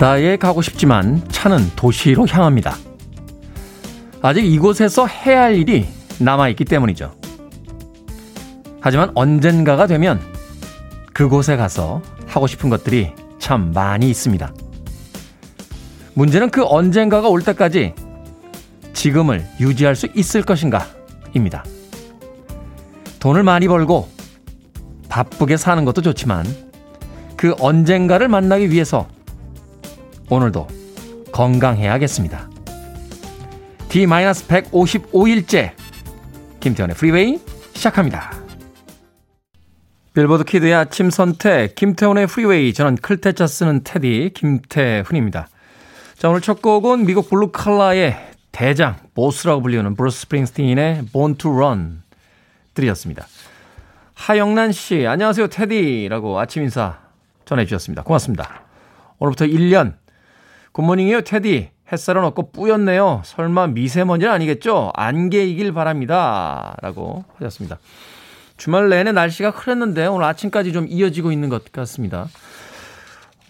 바다에 가고 싶지만 차는 도시로 향합니다. 아직 이곳에서 해야 할 일이 남아있기 때문이죠. 하지만 언젠가가 되면 그곳에 가서 하고 싶은 것들이 참 많이 있습니다. 문제는 그 언젠가가 올 때까지 지금을 유지할 수 있을 것인가 입니다. 돈을 많이 벌고 바쁘게 사는 것도 좋지만 그 언젠가를 만나기 위해서 오늘도 건강해야겠습니다. D-155일째 김태훈의 프리웨이 시작합니다. 빌보드 kid의 아침 선택 김태훈의 프리웨이 저는 클 태 자 쓰는 테디 김태훈입니다. 자 오늘 첫 곡은 미국 블루칼라의 대장 보스라고 불리는 브루스 스프링스틴의 Born to Run 들이었습니다. 하영란 씨 안녕하세요 테디라고 아침 인사 전해주셨습니다. 고맙습니다. 오늘부터 1년 굿모닝이요 테디 햇살은 없고 뿌였네요. 설마 미세먼지는 아니겠죠? 안개이길 바랍니다. 라고 하셨습니다. 주말 내내 날씨가 흐렸는데 오늘 아침까지 좀 이어지고 있는 것 같습니다.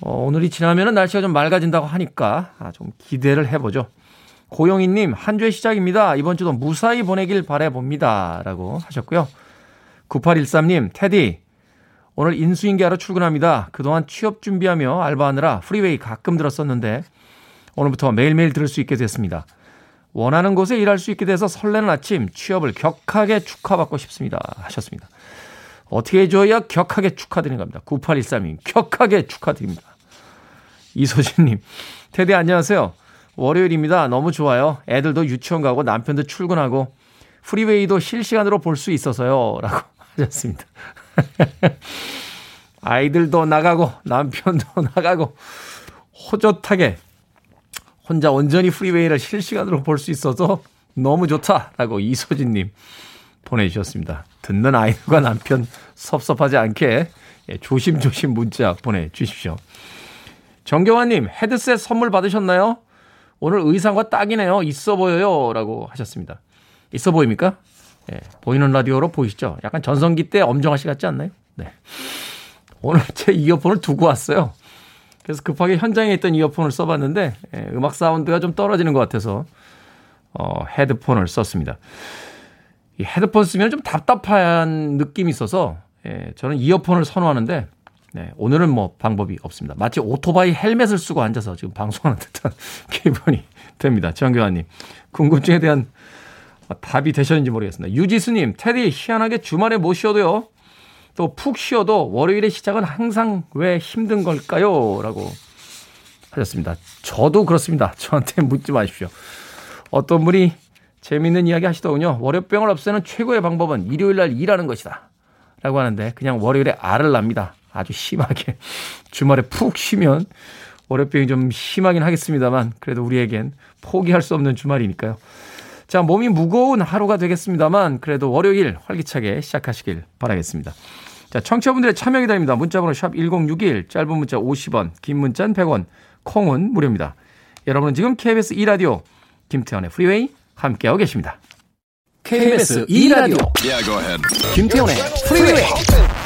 어, 오늘이 지나면 날씨가 좀 맑아진다고 하니까 아, 좀 기대를 해보죠. 고영희님, 한 주의 시작입니다. 이번 주도 무사히 보내길 바래봅니다. 라고 하셨고요. 9813님, 테디, 오늘 인수인계하러 출근합니다. 그동안 취업 준비하며 알바하느라 프리웨이 가끔 들었었는데 오늘부터 매일매일 들을 수 있게 됐습니다. 원하는 곳에 일할 수 있게 돼서 설레는 아침 취업을 격하게 축하받고 싶습니다. 하셨습니다. 어떻게 해줘야 격하게 축하드리는 겁니다. 9813님, 격하게 축하드립니다. 이소진님, 테디 안녕하세요. 월요일입니다. 너무 좋아요. 애들도 유치원 가고 남편도 출근하고 프리웨이도 실시간으로 볼 수 있어서요. 라고 하셨습니다. 아이들도 나가고 남편도 나가고 호젓하게 혼자 온전히 프리웨이를 실시간으로 볼 수 있어서 너무 좋다라고 이소진님 보내주셨습니다. 듣는 아이들과 남편 섭섭하지 않게 예, 조심조심 문자 보내주십시오. 정경환님 헤드셋 선물 받으셨나요? 오늘 의상과 딱이네요. 있어 보여요. 라고 하셨습니다. 있어 보입니까? 예, 보이는 라디오로 보이시죠? 약간 전성기 때 엄정화 씨 같지 않나요? 네. 오늘 제 이어폰을 두고 왔어요. 그래서 급하게 현장에 있던 이어폰을 써봤는데 예, 음악 사운드가 좀 떨어지는 것 같아서 어, 헤드폰을 썼습니다. 이 헤드폰 쓰면 좀 답답한 느낌이 있어서 예, 저는 이어폰을 선호하는데 네, 오늘은 뭐 방법이 없습니다. 마치 오토바이 헬멧을 쓰고 앉아서 지금 방송하는 듯한 기분이 됩니다. 정교환님 궁금증에 대한 답이 되셨는지 모르겠습니다. 유지수님 테디 희한하게 주말에 못 쉬어도요. 또 푹 쉬어도 월요일의 시작은 항상 왜 힘든 걸까요? 라고 하셨습니다. 저도 그렇습니다. 저한테 묻지 마십시오. 어떤 분이 재밌는 이야기 하시더군요. 월요병을 없애는 최고의 방법은 일요일 날 일하는 것이다. 라고 하는데 그냥 월요일에 알을 납니다. 아주 심하게. 주말에 푹 쉬면 월요병이 좀 심하긴 하겠습니다만 그래도 우리에겐 포기할 수 없는 주말이니까요. 자, 몸이 무거운 하루가 되겠습니다만 그래도 월요일 활기차게 시작하시길 바라겠습니다. 자, 청취자분들의 참여 기다립니다. 문자번호 샵 1061, 짧은 문자 50원, 긴 문자는 100원, 콩은 무료입니다. 여러분은 지금 KBS 2라디오 김태훈의 프리웨이 함께하고 계십니다. KBS 2라디오 yeah, 김태훈의 프리웨이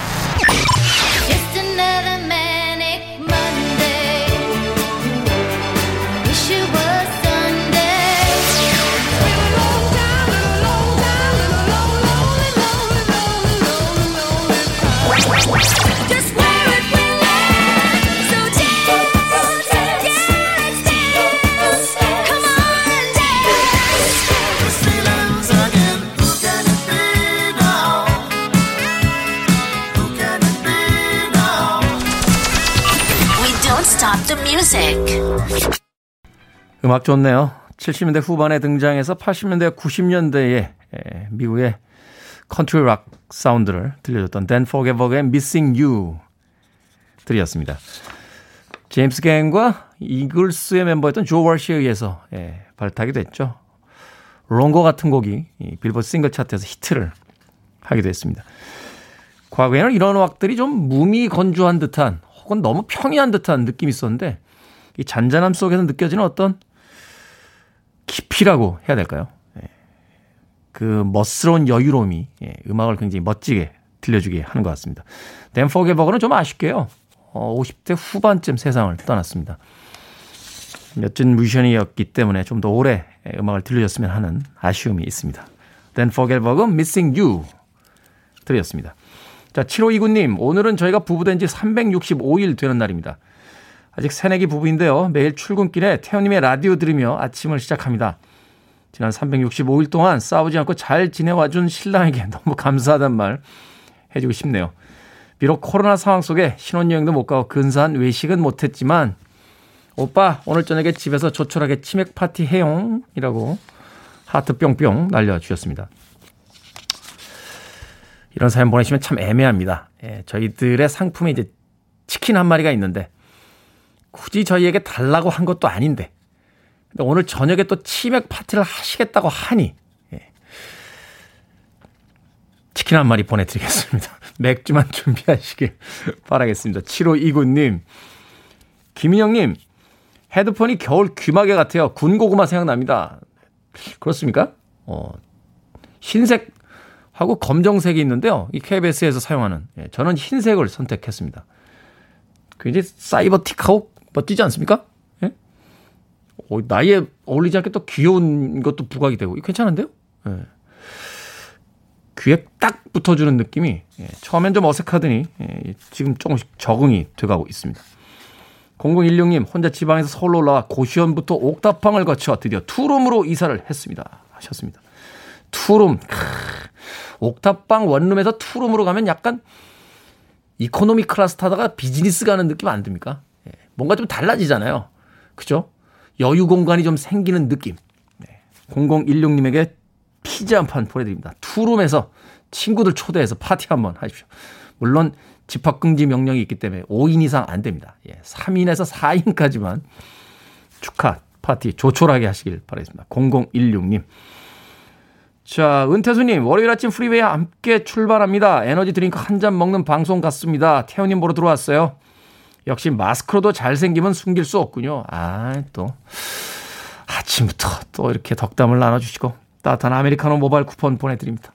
음악 좋네요. 70년대 후반에 등장해서 80년대, 90년대에 미국의 컨트리 락 사운드를 들려줬던 댄 포게버그의 Missing You 들으셨습니다. 제임스 갱과 이글스의 멤버였던 조 월시에 의해서 예, 발탁이 됐죠. Longer 같은 곡이 빌보드 싱글 차트에서 히트를 하기도 했습니다. 과거에는 이런 음악들이 좀 무미 건조한 듯한 혹은 너무 평이한 듯한 느낌이 있었는데 이 잔잔함 속에서 느껴지는 어떤 깊이라고 해야 될까요? 예. 그 멋스러운 여유로움이 예, 음악을 굉장히 멋지게 들려주게 하는 것 같습니다. 댄 포게버거는 좀 아쉽게요. 어, 50대 후반쯤 세상을 떠났습니다. 멋진 뮤지션이었기 때문에 좀 더 오래 음악을 들려줬으면 하는 아쉬움이 있습니다. Dan Fogelberg Missing You 드렸습니다. 자, 7529님, 오늘은 저희가 부부된 지 365일 되는 날입니다. 아직 새내기 부부인데요. 매일 출근길에 태호님의 라디오 들으며 아침을 시작합니다. 지난 365일 동안 싸우지 않고 잘 지내와준 신랑에게 너무 감사하단 말 해주고 싶네요. 비록 코로나 상황 속에 신혼여행도 못 가고 근사한 외식은 못했지만 오빠 오늘 저녁에 집에서 조촐하게 치맥 파티 해용 이라고 하트 뿅뿅 날려주셨습니다. 이런 사연 보내시면 참 애매합니다. 예, 저희들의 상품에 이제 치킨 한 마리가 있는데 굳이 저희에게 달라고 한 것도 아닌데 오늘 저녁에 또 치맥 파티를 하시겠다고 하니 예, 치킨 한 마리 보내드리겠습니다. 맥주만 준비하시길 바라겠습니다. 7529님, 김인영님, 헤드폰이 겨울 귀마개 같아요. 군고구마 생각납니다. 그렇습니까? 어, 흰색하고 검정색이 있는데요. 이 KBS에서 사용하는. 예, 저는 흰색을 선택했습니다. 굉장히 cyber틱하고 멋지지 않습니까? 예? 어, 나이에 어울리지 않게 또 귀여운 것도 부각이 되고. 괜찮은데요? 예. 귀에 딱 붙어주는 느낌이 예, 처음엔 좀 어색하더니 예, 지금 조금씩 적응이 돼가고 있습니다. 0016님 혼자 지방에서 서울로 올라와 고시원부터 옥탑방을 거쳐 드디어 투룸으로 이사를 했습니다. 하셨습니다. 투룸. 크, 옥탑방 원룸에서 투룸으로 가면 약간 이코노미 클래스 타다가 비즈니스 가는 느낌 안 듭니까? 예, 뭔가 좀 달라지잖아요. 그죠? 여유 공간이 좀 생기는 느낌. 네. 0016님에게 피자 한 판 보내드립니다. 투룸에서 친구들 초대해서 파티 한번 하십시오. 물론 집합금지 명령이 있기 때문에 5인 이상 안 됩니다. 예, 3인에서 4인까지만 축하 파티 조촐하게 하시길 바라겠습니다. 0016님. 자, 은태수님, 월요일 아침 프리웨이 함께 출발합니다. 에너지 드링크 한 잔 먹는 방송 같습니다. 태훈님 보러 들어왔어요. 역시 마스크로도 잘생기면 숨길 수 없군요. 아, 또. 아침부터 또 이렇게 덕담을 나눠주시고 따뜻한 아메리카노 모바일 쿠폰 보내드립니다.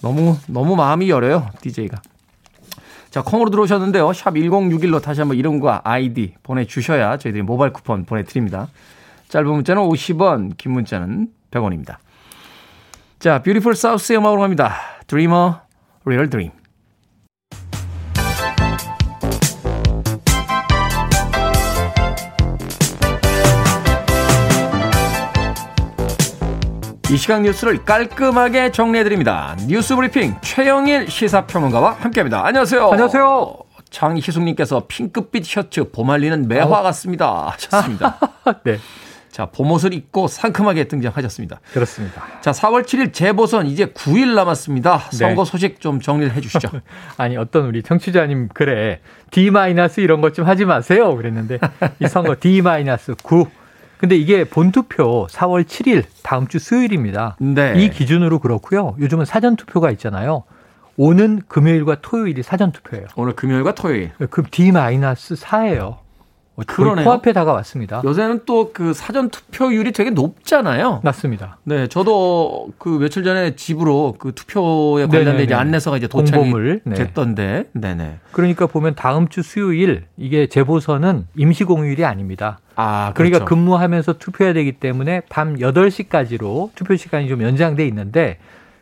너무, 너무 마음이 열어요. DJ가. 자, 콩으로 들어오셨는데요. 샵 1061로 다시 한번 이름과 아이디 보내주셔야 저희들이 모바일 쿠폰 보내드립니다. 짧은 문자는 50원, 긴 문자는 100원입니다. 자, 뷰티풀 사우스의 음악으로 갑니다. Dreamer, Real Dream. 이 시간 뉴스를 깔끔하게 정리해드립니다. 뉴스 브리핑 최영일 시사평론가와 함께합니다. 안녕하세요. 안녕하세요. 장희숙님께서 핑크빛 셔츠 봄알리는 매화 같습니다. 하셨습니다. 네. 자, 봄옷을 입고 상큼하게 등장하셨습니다. 그렇습니다. 자, 4월 7일 재보선 이제 9일 남았습니다. 선거 네. 소식 좀 정리를 해 주시죠. 아니, 어떤 우리 청취자님, 그래. D- 이런 것 좀 하지 마세요. 그랬는데, 이 선거 D-9. 근데 이게 본투표 4월 7일 다음 주 수요일입니다. 네. 이 기준으로 그렇고요. 요즘은 사전 투표가 있잖아요. 오는 금요일과 토요일이 사전 투표예요. 오늘 금요일과 토요일. 그럼 D-4예요. 그러네요. 코앞에 다가왔습니다. 요새는 또 그 사전 투표율이 되게 높잖아요. 맞습니다. 네, 저도 그 며칠 전에 집으로 그 투표에 관련된 이제 안내서가 이제 도착이 네. 됐던데, 네네. 그러니까 보면 다음 주 수요일 이게 재보선은 임시 공휴일이 아닙니다. 아, 그러니까 그렇죠. 그러니까 근무하면서 투표해야 되기 때문에 밤 8시까지로 투표 시간이 좀 연장돼 있는데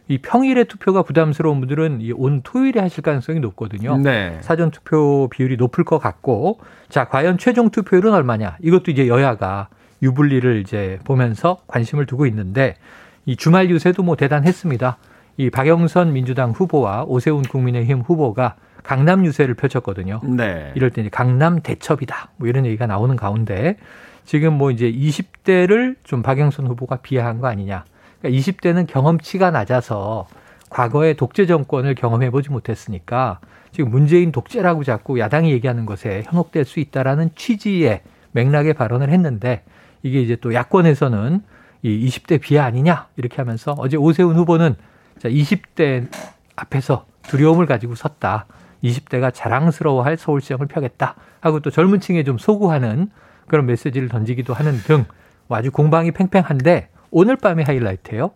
이 평일에 투표가 부담스러운 분들은 온 토요일에 하실 가능성이 높거든요. 네. 사전 투표 비율이 높을 것 같고 자 과연 최종 투표율은 얼마냐? 이것도 이제 여야가 유불리를 이제 보면서 관심을 두고 있는데 이 주말 유세도 뭐 대단했습니다. 이 박영선 민주당 후보와 오세훈 국민의힘 후보가 강남 유세를 펼쳤거든요. 네. 이럴 때 이제 강남 대첩이다. 뭐 이런 얘기가 나오는 가운데 지금 뭐 이제 20대를 좀 박영선 후보가 비하한 거 아니냐. 그러니까 20대는 경험치가 낮아서 과거의 독재 정권을 경험해 보지 못했으니까 지금 문재인 독재라고 자꾸 야당이 얘기하는 것에 현혹될 수 있다라는 취지의 맥락의 발언을 했는데 이게 이제 또 야권에서는 이 20대 비하 아니냐 이렇게 하면서 어제 오세훈 후보는 자 20대 앞에서 두려움을 가지고 섰다. 20대가 자랑스러워할 서울시장을 펴겠다 하고 또 젊은 층에 좀 소구하는 그런 메시지를 던지기도 하는 등 아주 공방이 팽팽한데 오늘 밤의 하이라이트예요.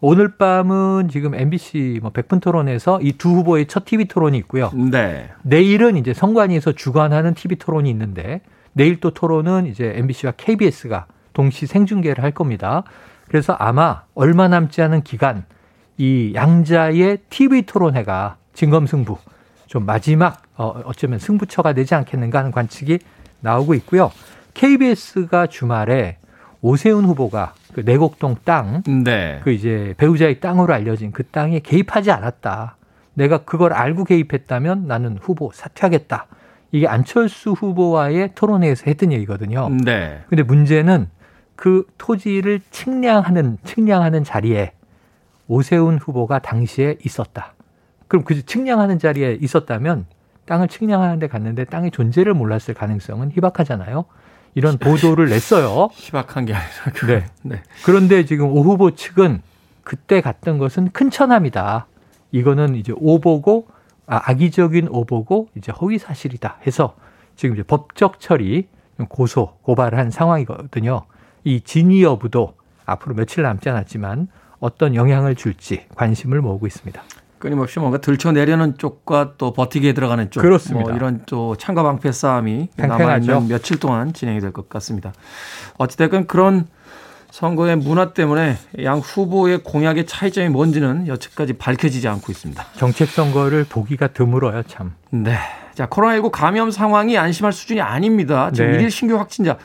오늘 밤은 지금 MBC 뭐 백분 토론에서 이 두 후보의 첫 TV 토론이 있고요. 네. 내일은 이제 성관위에서 주관하는 TV 토론이 있는데 내일 또 토론은 이제 MBC와 KBS가 동시 생중계를 할 겁니다. 그래서 아마 얼마 남지 않은 기간 이 양자의 TV 토론회가 진검승부 좀 마지막 어, 어쩌면 승부처가 되지 않겠는가 하는 관측이 나오고 있고요. KBS가 주말에 오세훈 후보가 그 내곡동 땅, 네. 그 이제 배우자의 땅으로 알려진 그 땅에 개입하지 않았다. 내가 그걸 알고 개입했다면 나는 후보 사퇴하겠다. 이게 안철수 후보와의 토론회에서 했던 얘기거든요. 네. 근데 문제는 그 토지를 측량하는 측량하는 자리에 오세훈 후보가 당시에 있었다. 그럼 그 측량하는 자리에 있었다면 땅을 측량하는 데 갔는데 땅의 존재를 몰랐을 가능성은 희박하잖아요. 이런 보도를 냈어요. 희박한 게 아니라. 그, 네. 네. 그런데 지금 오 후보 측은 그때 갔던 것은 큰 천함이다. 이거는 이제 오보고 아, 악의적인 오보고 이제 허위 사실이다 해서 지금 이제 법적 처리 고소 고발을 한 상황이거든요. 이 진위 여부도 앞으로 며칠 남지 않았지만 어떤 영향을 줄지 관심을 모으고 있습니다. 끊임없이 뭔가 들춰내려는 쪽과 또 버티기에 들어가는 쪽. 그렇습니다. 뭐 이런 또 창과 방패 싸움이 남아있는 며칠 동안 진행이 될 것 같습니다. 어찌됐건 그런 선거의 문화 때문에 양 후보의 공약의 차이점이 뭔지는 여태까지 밝혀지지 않고 있습니다. 정책 선거를 보기가 드물어요, 참. 네. 자, 코로나19 감염 상황이 안심할 수준이 아닙니다. 지금 네. 1일 신규 확진자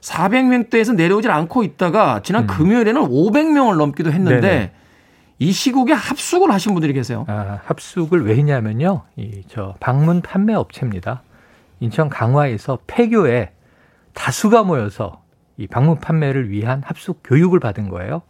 400명대에서 내려오질 않고 있다가 지난 음. 금요일에는 500명을 넘기도 했는데 네네. 이 시국에 합숙을 하신 분들이 계세요. 아, 합숙을 왜 했냐면요. 이 저 방문 판매 업체입니다. 인천 강화에서 폐교에 다수가 모여서 이 방문 판매를 위한 합숙 교육을 받은 거예요.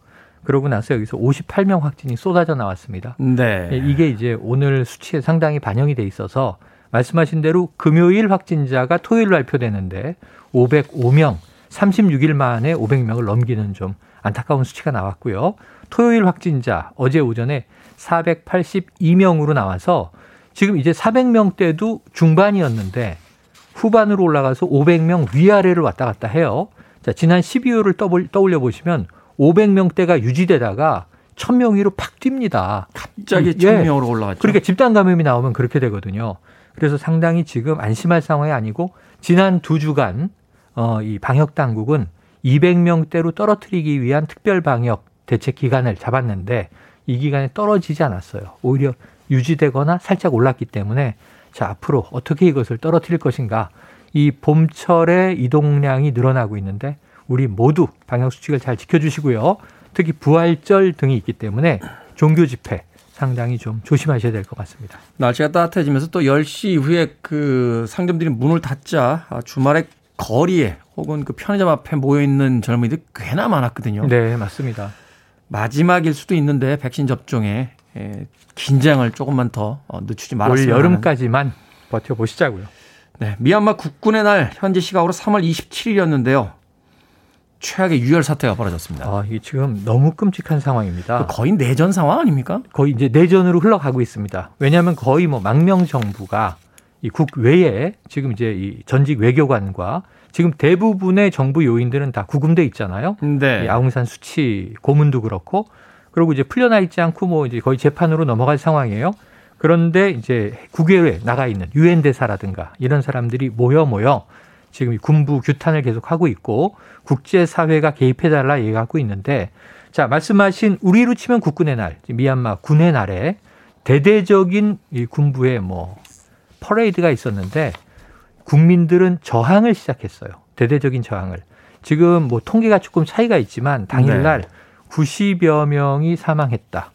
그러고 나서 여기서 58명 확진이 쏟아져 나왔습니다. 네. 예, 이게 이제 오늘 수치에 상당히 반영이 돼 있어서 말씀하신 대로 금요일 확진자가 토요일로 발표되는데 505명, 36일 만에 500명을 넘기는 좀 안타까운 수치가 나왔고요. 토요일 확진자 어제 오전에 482명으로 나와서 지금 이제 400명대도 중반이었는데 후반으로 올라가서 500명 위아래를 왔다 갔다 해요. 자, 지난 12월을 떠올려 보시면 500명대가 유지되다가 1000명 위로 팍 뜁니다. 갑자기 1000명으로 예. 올라갔죠. 그러니까 집단 감염이 나오면 그렇게 되거든요. 그래서 상당히 지금 안심할 상황이 아니고 지난 두 주간 어, 이 방역 당국은 200명대로 떨어뜨리기 위한 특별 방역 대책 기간을 잡았는데 이 기간에 떨어지지 않았어요. 오히려 유지되거나 살짝 올랐기 때문에 자, 앞으로 어떻게 이것을 떨어뜨릴 것인가. 이 봄철에 이동량이 늘어나고 있는데 우리 모두 방역 수칙을 잘 지켜주시고요. 특히 부활절 등이 있기 때문에 종교 집회 상당히 좀 조심하셔야 될 것 같습니다. 날씨가 따뜻해지면서 또 10시 이후에 그 상점들이 문을 닫자 주말에 거리에 혹은 그 편의점 앞에 모여 있는 젊은이들 꽤나 많았거든요. 네, 맞습니다. 마지막일 수도 있는데 백신 접종에 예, 긴장을 조금만 더 어, 늦추지 말았으면 올 여름까지만 버텨보시자고요. 네, 미얀마 국군의 날 현지 시각으로 3월 27일이었는데요. 최악의 유혈 사태가 벌어졌습니다. 아, 이게 지금 너무 끔찍한 상황입니다. 거의 내전 상황 아닙니까? 거의 이제 내전으로 흘러가고 있습니다. 왜냐하면 거의 뭐 망명 정부가 이 국외에 지금 이제 이 전직 외교관과 지금 대부분의 정부 요인들은 다 구금돼 있잖아요. 네. 이 아웅산 수치 고문도 그렇고 그리고 이제 풀려나 있지 않고 뭐 이제 거의 재판으로 넘어갈 상황이에요. 그런데 이제 국외에 나가 있는 유엔 대사라든가 이런 사람들이 모여 모여 지금 군부 규탄을 계속 하고 있고 국제 사회가 개입해 달라 얘기하고 있는데 자 말씀하신 우리로 치면 국군의 날 미얀마 군의 날에 대대적인 이 군부의 뭐 퍼레이드가 있었는데 국민들은 저항을 시작했어요. 대대적인 저항을. 지금 뭐 통계가 조금 차이가 있지만 당일날 네. 90여 명이 사망했다.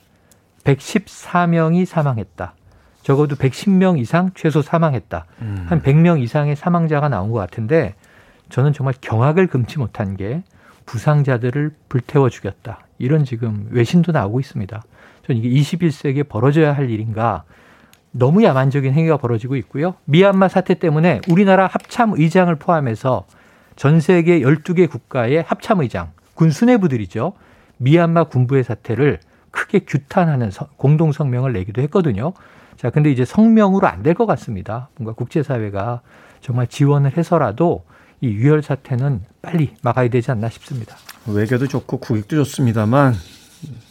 114명이 사망했다. 적어도 110명 이상 최소 사망했다. 음. 한 100명 이상의 사망자가 나온 것 같은데 저는 정말 경악을 금치 못한 게 부상자들을 불태워 죽였다. 이런 지금 외신도 나오고 있습니다. 저는 이게 21세기에 벌어져야 할 일인가 너무 야만적인 행위가 벌어지고 있고요. 미얀마 사태 때문에 우리나라 합참 의장을 포함해서 전 세계 12개 국가의 합참 의장, 군 수뇌부들이죠. 미얀마 군부의 사태를 크게 규탄하는 공동 성명을 내기도 했거든요. 자, 근데 이제 성명으로 안 될 것 같습니다. 뭔가 국제사회가 정말 지원을 해서라도 이 유혈 사태는 빨리 막아야 되지 않나 싶습니다. 외교도 좋고 국익도 좋습니다만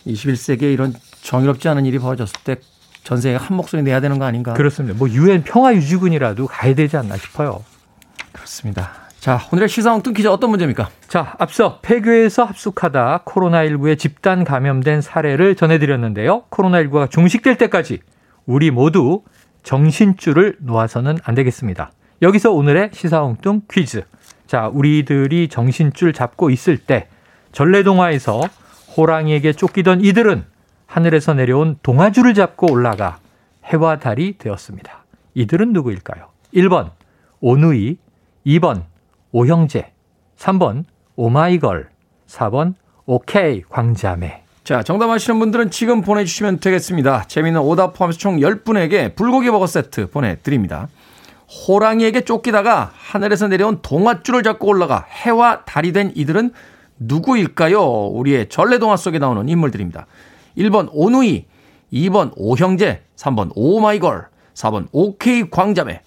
21세기에 이런 정의롭지 않은 일이 벌어졌을 때 전 세계가 한 목소리 내야 되는 거 아닌가? 그렇습니다. 뭐 유엔 평화 유지군이라도 가야 되지 않나 싶어요. 그렇습니다. 자, 오늘의 시사 엉뚱 퀴즈 어떤 문제입니까? 자, 앞서 폐교에서 합숙하다 코로나19에 집단 감염된 사례를 전해드렸는데요. 코로나19가 종식될 때까지 우리 모두 정신줄을 놓아서는 안 되겠습니다. 여기서 오늘의 시사 엉뚱 퀴즈. 자, 우리들이 정신줄 잡고 있을 때 전래동화에서 호랑이에게 쫓기던 이들은 하늘에서 내려온 동아줄을 잡고 올라가 해와 달이 되었습니다. 이들은 누구일까요? 1번 오누이, 2번 오형제, 3번 오마이걸, 4번 오케이 광자매. 자, 정답 아시는 분들은 지금 보내주시면 되겠습니다. 재미있는 오답 포함해서 총 10분에게 불고기 버거 세트 보내드립니다. 호랑이에게 쫓기다가 하늘에서 내려온 동아줄을 잡고 올라가 해와 달이 된 이들은 누구일까요? 우리의 전래동화 속에 나오는 인물들입니다. 1번 오누이, 2번 오형제, 3번 오마이걸, 4번 오케이 광자매.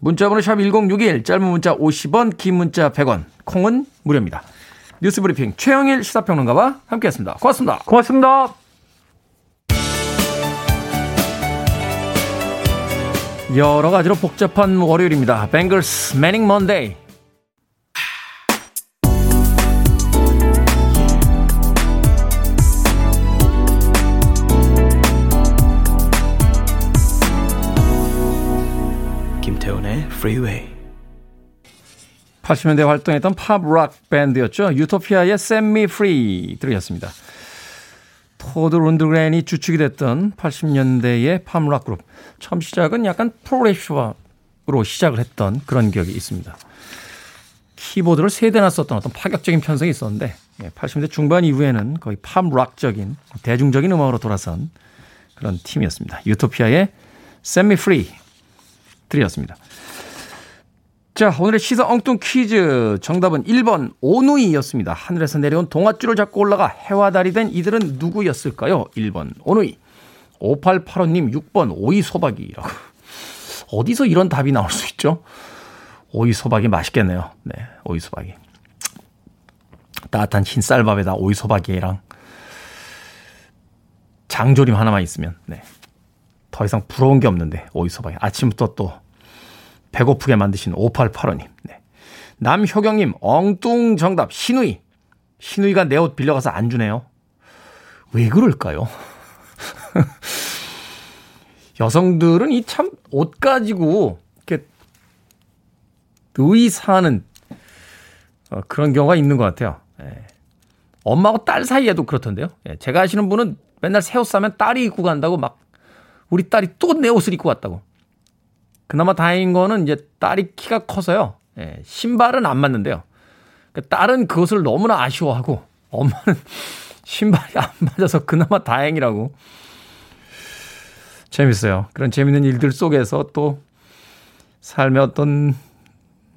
문자번호 샵 1061, 짧은 문자 50원, 긴 문자 100원, 콩은 무료입니다. 뉴스 브리핑 최영일 시사평론가와 함께했습니다. 고맙습니다. 고맙습니다. 여러 가지로 복잡한 월요일입니다. 뱅글스 Manic Monday. Freeway. 80년대 활동했던 팝락 밴드였죠. 유토피아의 Set Me Free 들으셨습니다. 토드 룬드그랜이 주축이 됐던 80년대의 팝락 그룹. 처음 시작은 약간 프로레시브로 시작을 했던 그런 기억이 있습니다. 키보드를 세 대나 썼던 어떤 파격적인 편성이 있었는데 80년대 예, 중반 이후에는 거의 팝락적인 대중적인 음악으로 돌아선 그런 팀이었습니다. 유토피아의 Set Me Free 드렸습니다. 자, 오늘의 시사 엉뚱 퀴즈 정답은 1번 오누이였습니다. 하늘에서 내려온 동아줄을 잡고 올라가 해와 달이 된 이들은 누구였을까요? 1번 오누이. 5885님 6번 오이 소박이라고. 어디서 이런 답이 나올 수 있죠? 오이 소박이 맛있겠네요. 네, 오이 소박이. 따뜻한 흰 쌀밥에다 오이 소박이랑 장조림 하나만 있으면 네. 더 이상 부러운 게 없는데 오이 소박이. 아침부터 또 배고프게 만드신 5885님. 네. 남효경님, 엉뚱 정답, 신우이. 신우이가 내 옷 빌려가서 안 주네요. 왜 그럴까요? 여성들은 이 참 옷 가지고 이렇게 의사하는 어, 그런 경우가 있는 것 같아요. 예. 엄마하고 딸 사이에도 그렇던데요. 예. 제가 아시는 분은 맨날 새 옷 사면 딸이 입고 간다고 막 우리 딸이 또 내 옷을 입고 왔다고. 그나마 다행인 거는 이제 딸이 키가 커서요. 예, 신발은 안 맞는데요. 그 딸은 그것을 너무나 아쉬워하고 엄마는 신발이 안 맞아서 그나마 다행이라고. 재밌어요. 그런 재밌는 일들 속에서 또 삶의 어떤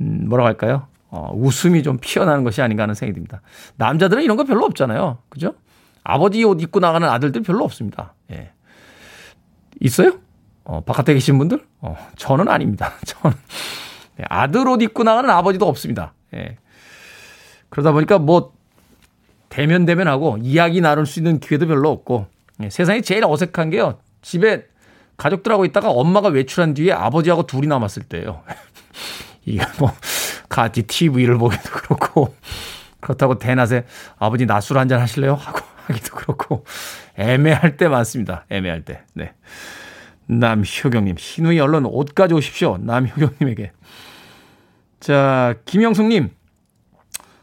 음, 뭐라고 할까요? 어, 웃음이 좀 피어나는 것이 아닌가 하는 생각이 듭니다. 남자들은 이런 거 별로 없잖아요. 그죠? 아버지 옷 입고 나가는 아들들 별로 없습니다. 예. 있어요? 어, 바깥에 계신 분들? 어, 저는 아닙니다. 저는 네, 아들 옷 입고 나가는 아버지도 없습니다. 예. 그러다 보니까 뭐 대면 대면하고 이야기 나눌 수 있는 기회도 별로 없고 예, 세상에 제일 어색한 게요. 집에 가족들하고 있다가 엄마가 외출한 뒤에 아버지하고 둘이 남았을 때예요. 이게 뭐 같이 TV를 보기도 그렇고 그렇다고 대낮에 아버지 낮술 한잔 하실래요? 하고 하기도 그렇고 애매할 때 많습니다. 애매할 때. 네. 남효경님, 신우이 얼른 옷 가져오십시오. 남효경님에게. 자, 김영숙님,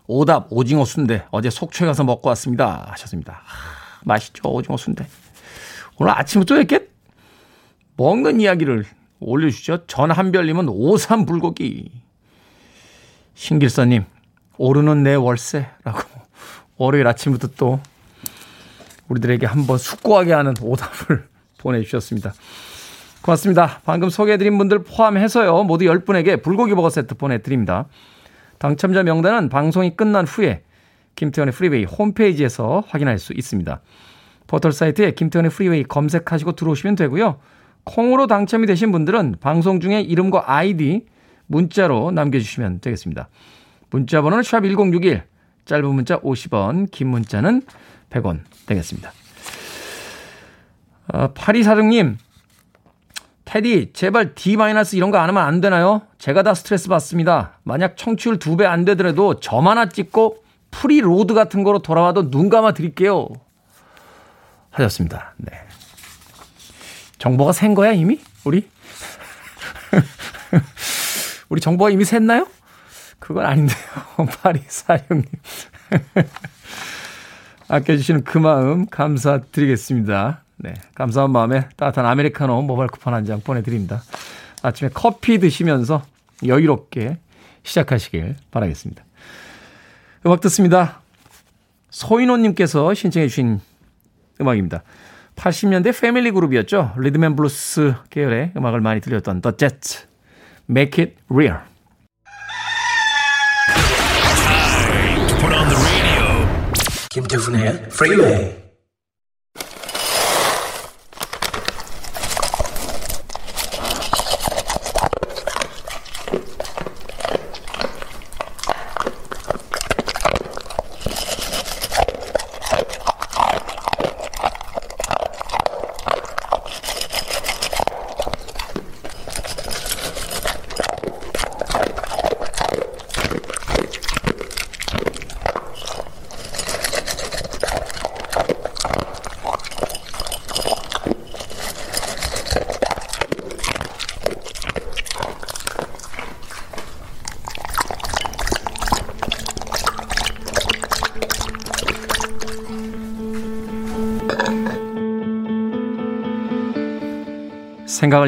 오답, 오징어 순대. 어제 속초에 가서 먹고 왔습니다. 하셨습니다. 하, 맛있죠, 오징어 순대. 오늘 아침부터 이렇게 먹는 이야기를 올려주죠. 전한별님은 오삼 불고기. 신길서님, 오르는 내 월세라고 월요일 아침부터 또 우리들에게 한번 숙고하게 하는 오답을 보내주셨습니다. 고맙습니다. 방금 소개해드린 분들 포함해서요. 모두 10분에게 불고기 버거 세트 보내드립니다. 당첨자 명단은 방송이 끝난 후에 김태훈의 프리웨이 홈페이지에서 확인할 수 있습니다. 포털 사이트에 김태훈의 프리웨이 검색하시고 들어오시면 되고요. 콩으로 당첨이 되신 분들은 방송 중에 이름과 아이디 문자로 남겨주시면 되겠습니다. 문자 번호는 샵1061 짧은 문자 50원 긴 문자는 100원 되겠습니다. 어, 8246님 테디, 제발 D- 이런 거 안 하면 안 되나요? 제가 다 스트레스 받습니다. 만약 청취율 두 배 안 되더라도 점 하나 찍고 free road 같은 거로 돌아와도 눈 감아 드릴게요. 하셨습니다. 네. 정보가 샌 거야, 이미? 우리? 우리 정보가 이미 샜나요? 그건 아닌데요. 팔이사륙님. 아껴주시는 그 마음 감사드리겠습니다. 네. 감사한 마음에 따뜻한 아메리카노 모바일 쿠폰 한 장 보내드립니다. 아침에 커피 드시면서 여유롭게 시작하시길 바라겠습니다. 음악 듣습니다. 소인호님께서 신청해 주신 음악입니다. 80년대 패밀리 그룹이었죠. 리듬 앤 블루스 계열의 음악을 많이 들렸던 The Jets, Make It Real. 김태훈의 Freeway.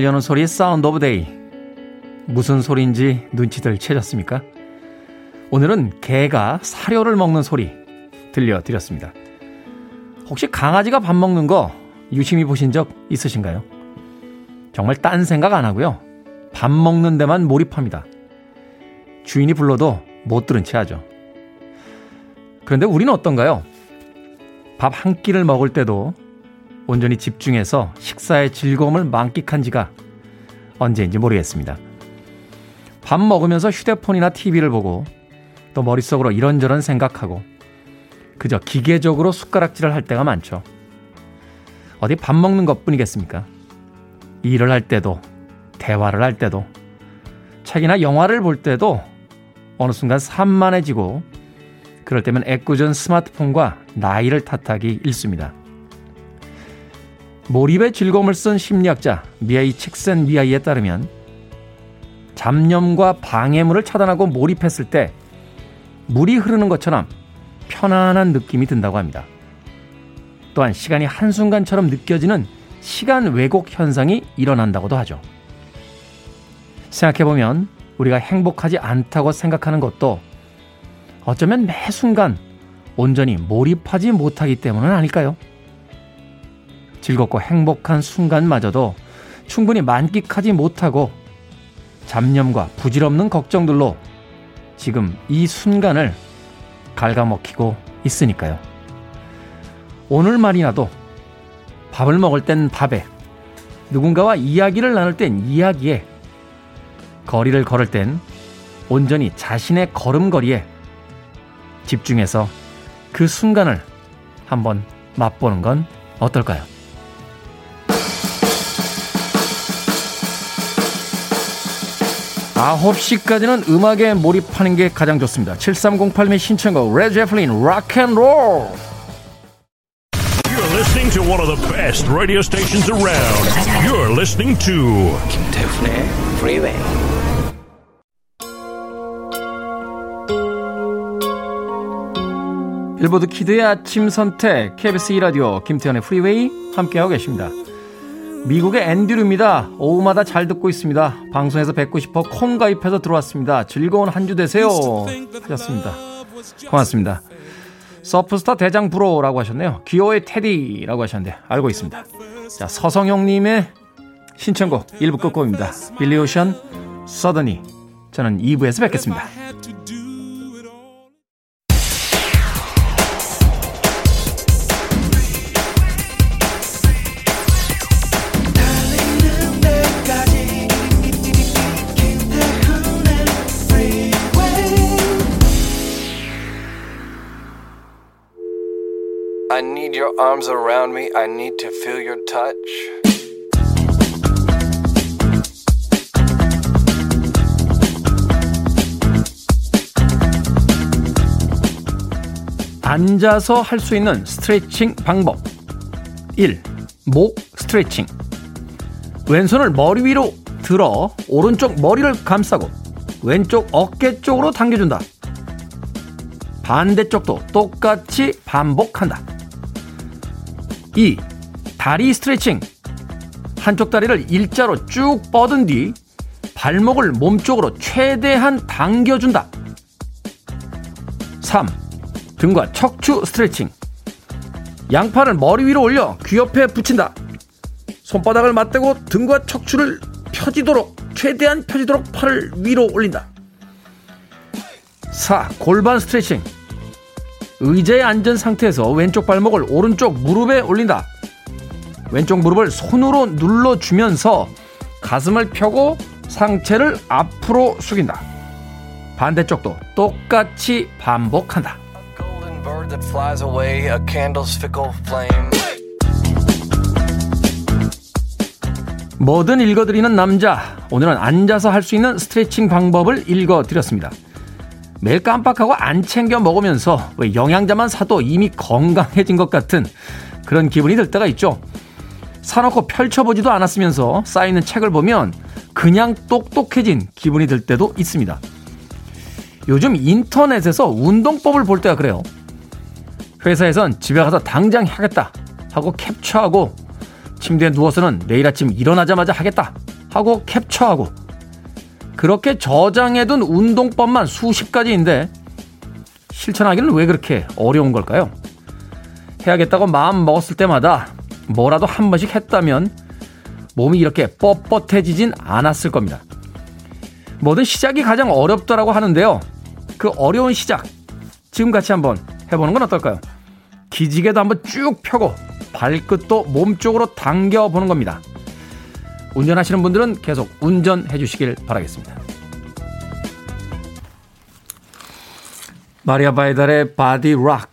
생각을 여는 소리 Sound of Day. 무슨 소리인지 눈치들 채셨습니까? 오늘은 개가 사료를 먹는 소리 들려드렸습니다. 혹시 강아지가 밥 먹는 거 유심히 보신 적 있으신가요? 정말 딴 생각 안 하고요. 밥 먹는 데만 몰입합니다. 주인이 불러도 못 들은 체 하죠. 그런데 우리는 어떤가요? 밥 한 끼를 먹을 때도 온전히 집중해서 식사의 즐거움을 만끽한 지가 언제인지 모르겠습니다. 밥 먹으면서 휴대폰이나 TV를 보고 또 머릿속으로 이런저런 생각하고 그저 기계적으로 숟가락질을 할 때가 많죠. 어디 밥 먹는 것 뿐이겠습니까? 일을 할 때도, 대화를 할 때도, 책이나 영화를 볼 때도 어느 순간 산만해지고 그럴 때면 애꿎은 스마트폰과 나이를 탓하기 일쑤입니다. 몰입의 즐거움을 쓴 심리학자 미아이 칙센 미아이에 따르면 잡념과 방해물을 차단하고 몰입했을 때 물이 흐르는 것처럼 편안한 느낌이 든다고 합니다. 또한 시간이 한순간처럼 느껴지는 시간 왜곡 현상이 일어난다고도 하죠. 생각해보면 우리가 행복하지 않다고 생각하는 것도 어쩌면 매 순간 온전히 몰입하지 못하기 때문은 아닐까요? 즐겁고 행복한 순간마저도 충분히 만끽하지 못하고 잡념과 부질없는 걱정들로 지금 이 순간을 갉아먹히고 있으니까요. 오늘 말이나도 밥을 먹을 땐 밥에, 누군가와 이야기를 나눌 땐 이야기에, 거리를 걸을 땐 온전히 자신의 걸음걸이에 집중해서 그 순간을 한번 맛보는 건 어떨까요? 9시까지는 음악에 몰입하는 게 가장 좋습니다. 7308님의 신청곡 레드 제플린 Rock and Roll You're listening to one of the best radio stations around. You're listening to 김태훈의 Freeway. 빌보드 키드의 아침 선택 KBS 2라디오 김태훈의 프리웨이 함께하고 계십니다. 미국의 앤드류입니다. 오후마다 잘 듣고 있습니다. 방송에서 뵙고 싶어 콩 가입해서 들어왔습니다. 즐거운 한 주 되세요. 하셨습니다. 고맙습니다. 서프스타 대장 브로라고 하셨네요. 귀여의 테디라고 하셨는데 알고 있습니다. 자 서성용님의 신청곡 1부 끝곡입니다. 빌리오션 서더니 저는 2부에서 뵙겠습니다. your arms around me. I need to feel your touch. 앉아서 할 수 있는 스트레칭 방법. 1. 목 스트레칭. 왼손을 머리 위로 들어 오른쪽 머리를 감싸고 왼쪽 어깨 쪽으로 당겨준다. 반대쪽도 똑같이 반복한다. 2. 다리 스트레칭 한쪽 다리를 일자로 쭉 뻗은 뒤 발목을 몸쪽으로 최대한 당겨준다. 3. 등과 척추 스트레칭. 양팔을 머리 위로 올려 귀 옆에 붙인다. 손바닥을 맞대고 등과 척추를 펴지도록, 최대한 펴지도록 팔을 위로 올린다. 4. 골반 스트레칭. 의자에 앉은 상태에서 왼쪽 발목을 오른쪽 무릎에 올린다. 왼쪽 무릎을 손으로 눌러주면서 가슴을 펴고 상체를 앞으로 숙인다. 반대쪽도 똑같이 반복한다. 뭐든 읽어드리는 남자. 오늘은 앉아서 할 수 있는 스트레칭 방법을 읽어드렸습니다. 매일 깜빡하고 안 챙겨 먹으면서 왜 영양자만 사도 이미 건강해진 것 같은 그런 기분이 들 때가 있죠. 사놓고 펼쳐보지도 않았으면서 쌓이는 책을 보면 그냥 똑똑해진 기분이 들 때도 있습니다. 요즘 인터넷에서 운동법을 볼 때가 그래요. 회사에선 집에 가서 당장 하겠다 하고 캡처하고 침대에 누워서는 내일 아침 일어나자마자 하겠다 하고 캡처하고 그렇게 저장해둔 운동법만 수십 가지인데 실천하기는 왜 그렇게 어려운 걸까요? 해야겠다고 마음 먹었을 때마다 뭐라도 한 번씩 했다면 몸이 이렇게 뻣뻣해지진 않았을 겁니다. 뭐든 시작이 가장 어렵다라고 하는데요. 그 어려운 시작 지금 같이 한번 해보는 건 어떨까요? 기지개도 한번 쭉 펴고 발끝도 몸쪽으로 당겨보는 겁니다. 운전하시는 분들은 계속 운전해 주시길 바라겠습니다. 마리아 비달의 Body Rock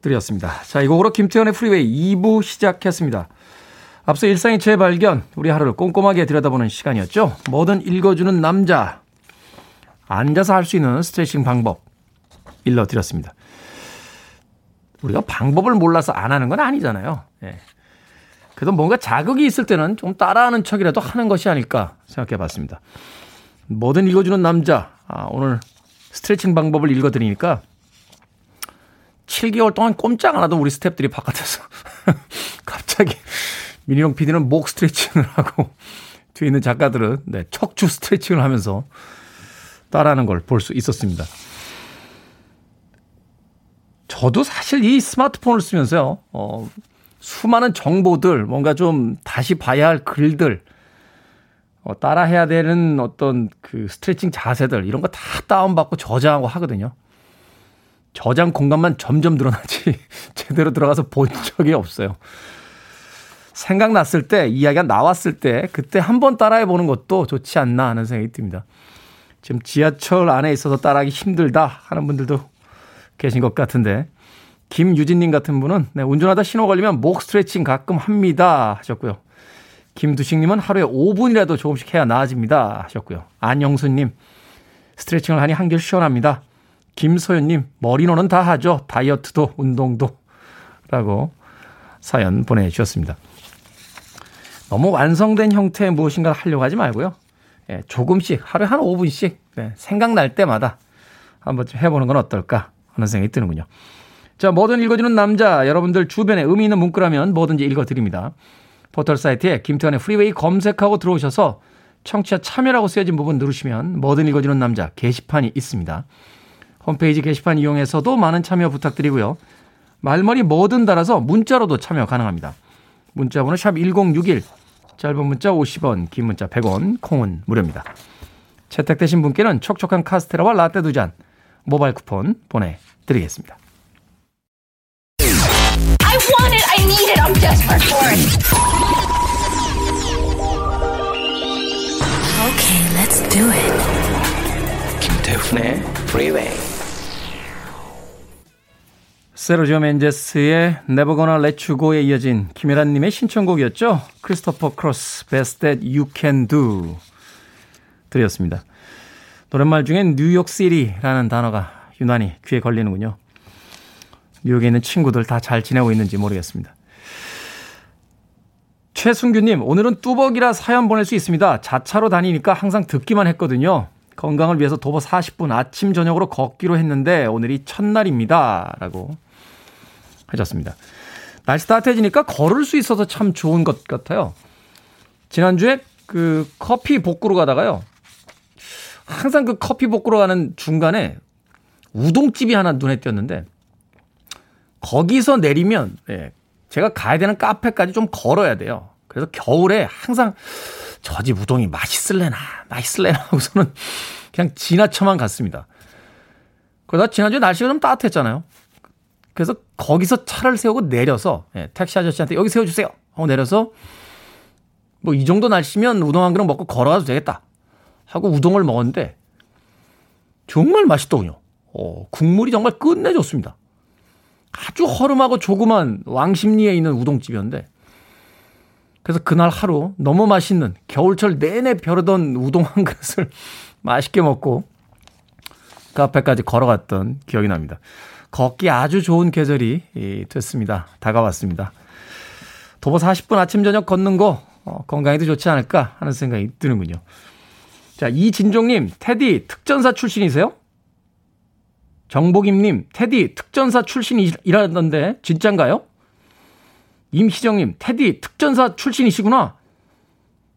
드렸습니다. 자, 이 곡으로 김태훈의 프리웨이 2부 시작했습니다. 앞서 일상의 재발견, 우리 하루를 꼼꼼하게 들여다보는 시간이었죠. 뭐든 읽어주는 남자. 앉아서 할 수 있는 스트레칭 방법 일러드렸습니다. 우리가 방법을 몰라서 안 하는 건 아니잖아요. 예. 그래도 뭔가 자극이 있을 때는 좀 따라하는 척이라도 하는 것이 아닐까 생각해 봤습니다. 뭐든 읽어주는 남자. 아, 오늘 스트레칭 방법을 읽어드리니까 7개월 동안 꼼짝 안 하던 우리 스탭들이 바깥에서 갑자기 미니롱 PD는 목 스트레칭을 하고 뒤에 있는 작가들은 네, 척추 스트레칭을 하면서 따라하는 걸 볼 수 있었습니다. 저도 사실 이 스마트폰을 쓰면서요, 어, 수많은 정보들, 뭔가 좀 다시 봐야 할 글들, 어, 따라 해야 되는 어떤 그 스트레칭 자세들, 이런 거 다 다운받고 저장하고 하거든요. 저장 공간만 점점 늘어나지, 제대로 들어가서 본 적이 없어요. 생각났을 때, 이야기가 나왔을 때, 그때 한번 따라해 보는 것도 좋지 않나 하는 생각이 듭니다. 지금 지하철 안에 있어서 따라하기 힘들다 하는 분들도 계신 것 같은데, 김유진님 같은 분은, 네, 운전하다 신호 걸리면 목 스트레칭 가끔 합니다. 하셨고요. 김두식님은 하루에 5분이라도 조금씩 해야 나아집니다. 하셨고요. 안영수님, 스트레칭을 하니 한결 시원합니다. 김소연님, 머리노는 다 하죠. 다이어트도, 운동도. 라고 사연 보내주셨습니다. 너무 완성된 형태의 무엇인가를 하려고 하지 말고요. 예, 조금씩 하루에 한 5분씩 네, 생각날 때마다 한번 좀 해보는 건 어떨까 하는 생각이 드는군요. 자, 뭐든 읽어주는 남자 여러분들 주변에 의미 있는 문구라면 뭐든지 읽어드립니다. 포털 사이트에 김태훈의 프리웨이 검색하고 들어오셔서 청취자 참여라고 쓰여진 부분 누르시면 뭐든 읽어주는 남자 게시판이 있습니다. 홈페이지 게시판 이용해서도 많은 참여 부탁드리고요. 말머리 뭐든 달아서 문자로도 참여 가능합니다. 문자 번호 샵 1061, 짧은 문자 50원, 긴 문자 100원, 콩은 무료입니다. 채택되신 분께는 촉촉한 카스테라와 라떼 두 잔 모바일 쿠폰 보내드리겠습니다. I want it, I need it, I'm desperate for it. Okay, let's do it. 김태훈의 Freeway. 세르지오 멘데스의 Never Gonna Let You Go에 이어진 김혜란님의 신청곡이었죠. 크리스토퍼 크로스, Best That You Can Do 드렸습니다. 노랫말 중엔 New York City라는 단어가 유난히 귀에 걸리는군요. 뉴욕에 있는 친구들 다 잘 지내고 있는지 모르겠습니다. 최순규님, 오늘은 뚜벅이라 사연 보낼 수 있습니다. 자차로 다니니까 항상 듣기만 했거든요. 건강을 위해서 도보 40분 아침, 저녁으로 걷기로 했는데 오늘이 첫날입니다. 라고 하셨습니다. 날씨 따뜻해지니까 걸을 수 있어서 참 좋은 것 같아요. 지난주에 그 커피 복구로 가다가요. 항상 그 커피 복구로 가는 중간에 우동집이 하나 눈에 띄었는데 거기서 내리면 예, 제가 가야 되는 카페까지 좀 걸어야 돼요. 그래서 겨울에 항상 저 집 우동이 맛있을래나 맛있을래나 하고서는 그냥 지나쳐만 갔습니다. 그러다 지난주에 날씨가 좀 따뜻했잖아요. 그래서 거기서 차를 세우고 내려서 예, 택시 아저씨한테 여기 세워주세요 하고 내려서 뭐 이 정도 날씨면 우동 한 그릇 먹고 걸어가도 되겠다 하고 우동을 먹었는데 정말 맛있더군요. 어, 국물이 정말 끝내줬습니다. 아주 허름하고 조그만 왕십리에 있는 우동집이었는데 그래서 그날 하루 너무 맛있는 겨울철 내내 벼르던 우동 한 그릇을 맛있게 먹고 카페까지 걸어갔던 기억이 납니다. 걷기 아주 좋은 계절이 됐습니다. 다가왔습니다. 도보 40분 아침 저녁 걷는 거 어, 건강에도 좋지 않을까 하는 생각이 드는군요. 자, 이진종님, 테디 특전사 출신이세요? 정복임님, 테디 특전사 출신이라던데 진짠가요? 임희정님, 테디 특전사 출신이시구나.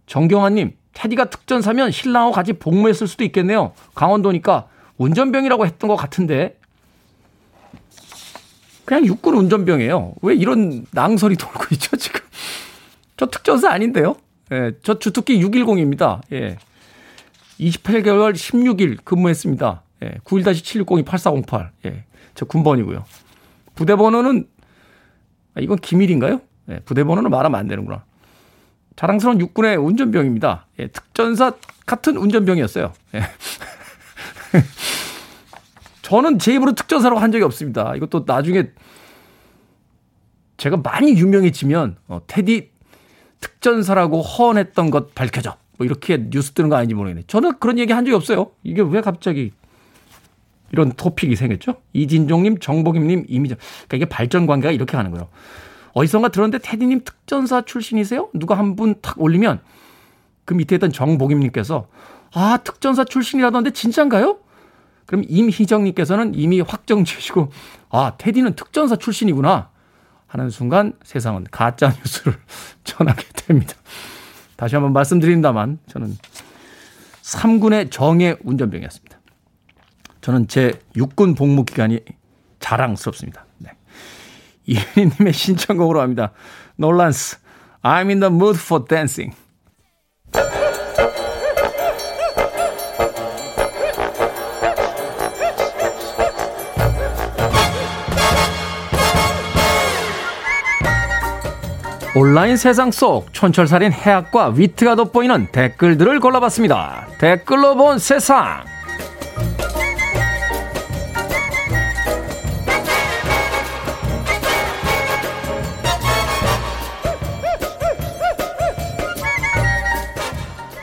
정경환님, 테디가 특전사면 신랑하고 같이 복무했을 수도 있겠네요. 강원도니까 운전병이라고 했던 것 같은데. 그냥 육군 운전병이에요. 왜 이런 낭설이 돌고 있죠, 지금? 저 특전사 아닌데요? 예, 저 주특기 610입니다. 예. 28개월 16일 근무했습니다. 예, 91-760-8408. 예, 저 군번이고요. 부대 번호는, 아, 이건 기밀인가요? 예, 부대 번호는 말하면 안 되는구나. 자랑스러운 육군의 운전병입니다. 예, 특전사 같은 운전병이었어요. 예. 저는 제 입으로 특전사라고 한 적이 없습니다. 이것도 나중에 제가 많이 유명해지면, 어, 테디 특전사라고 허언했던 것 밝혀져. 뭐 이렇게 뉴스 뜨는 거 아닌지 모르겠네. 저는 그런 얘기 한 적이 없어요. 이게 왜 갑자기 이런 토픽이 생겼죠? 이진종님, 정복임님, 이미정. 그러니까 이게 발전 관계가 이렇게 가는 거예요. 어디선가 들었는데 테디님 특전사 출신이세요? 누가 한 분 탁 올리면 그 밑에 있던 정복임님께서 아 특전사 출신이라던데 진짠가요? 그럼 임희정님께서는 이미 확정 지으시고 아 테디는 특전사 출신이구나 하는 순간 세상은 가짜 뉴스를 전하게 됩니다. 다시 한번 말씀드립니다만 저는 3군의 정예 운전병이었습니다. 저는 제 육군 복무 기간이 자랑스럽습니다. 네. 이은희님의 신청곡으로 합니다. 놀란스, I'm in the mood for dancing. 온라인 세상 속 촌철살인 해학과 위트가 돋보이는 댓글들을 골라봤습니다. 댓글로 본 세상.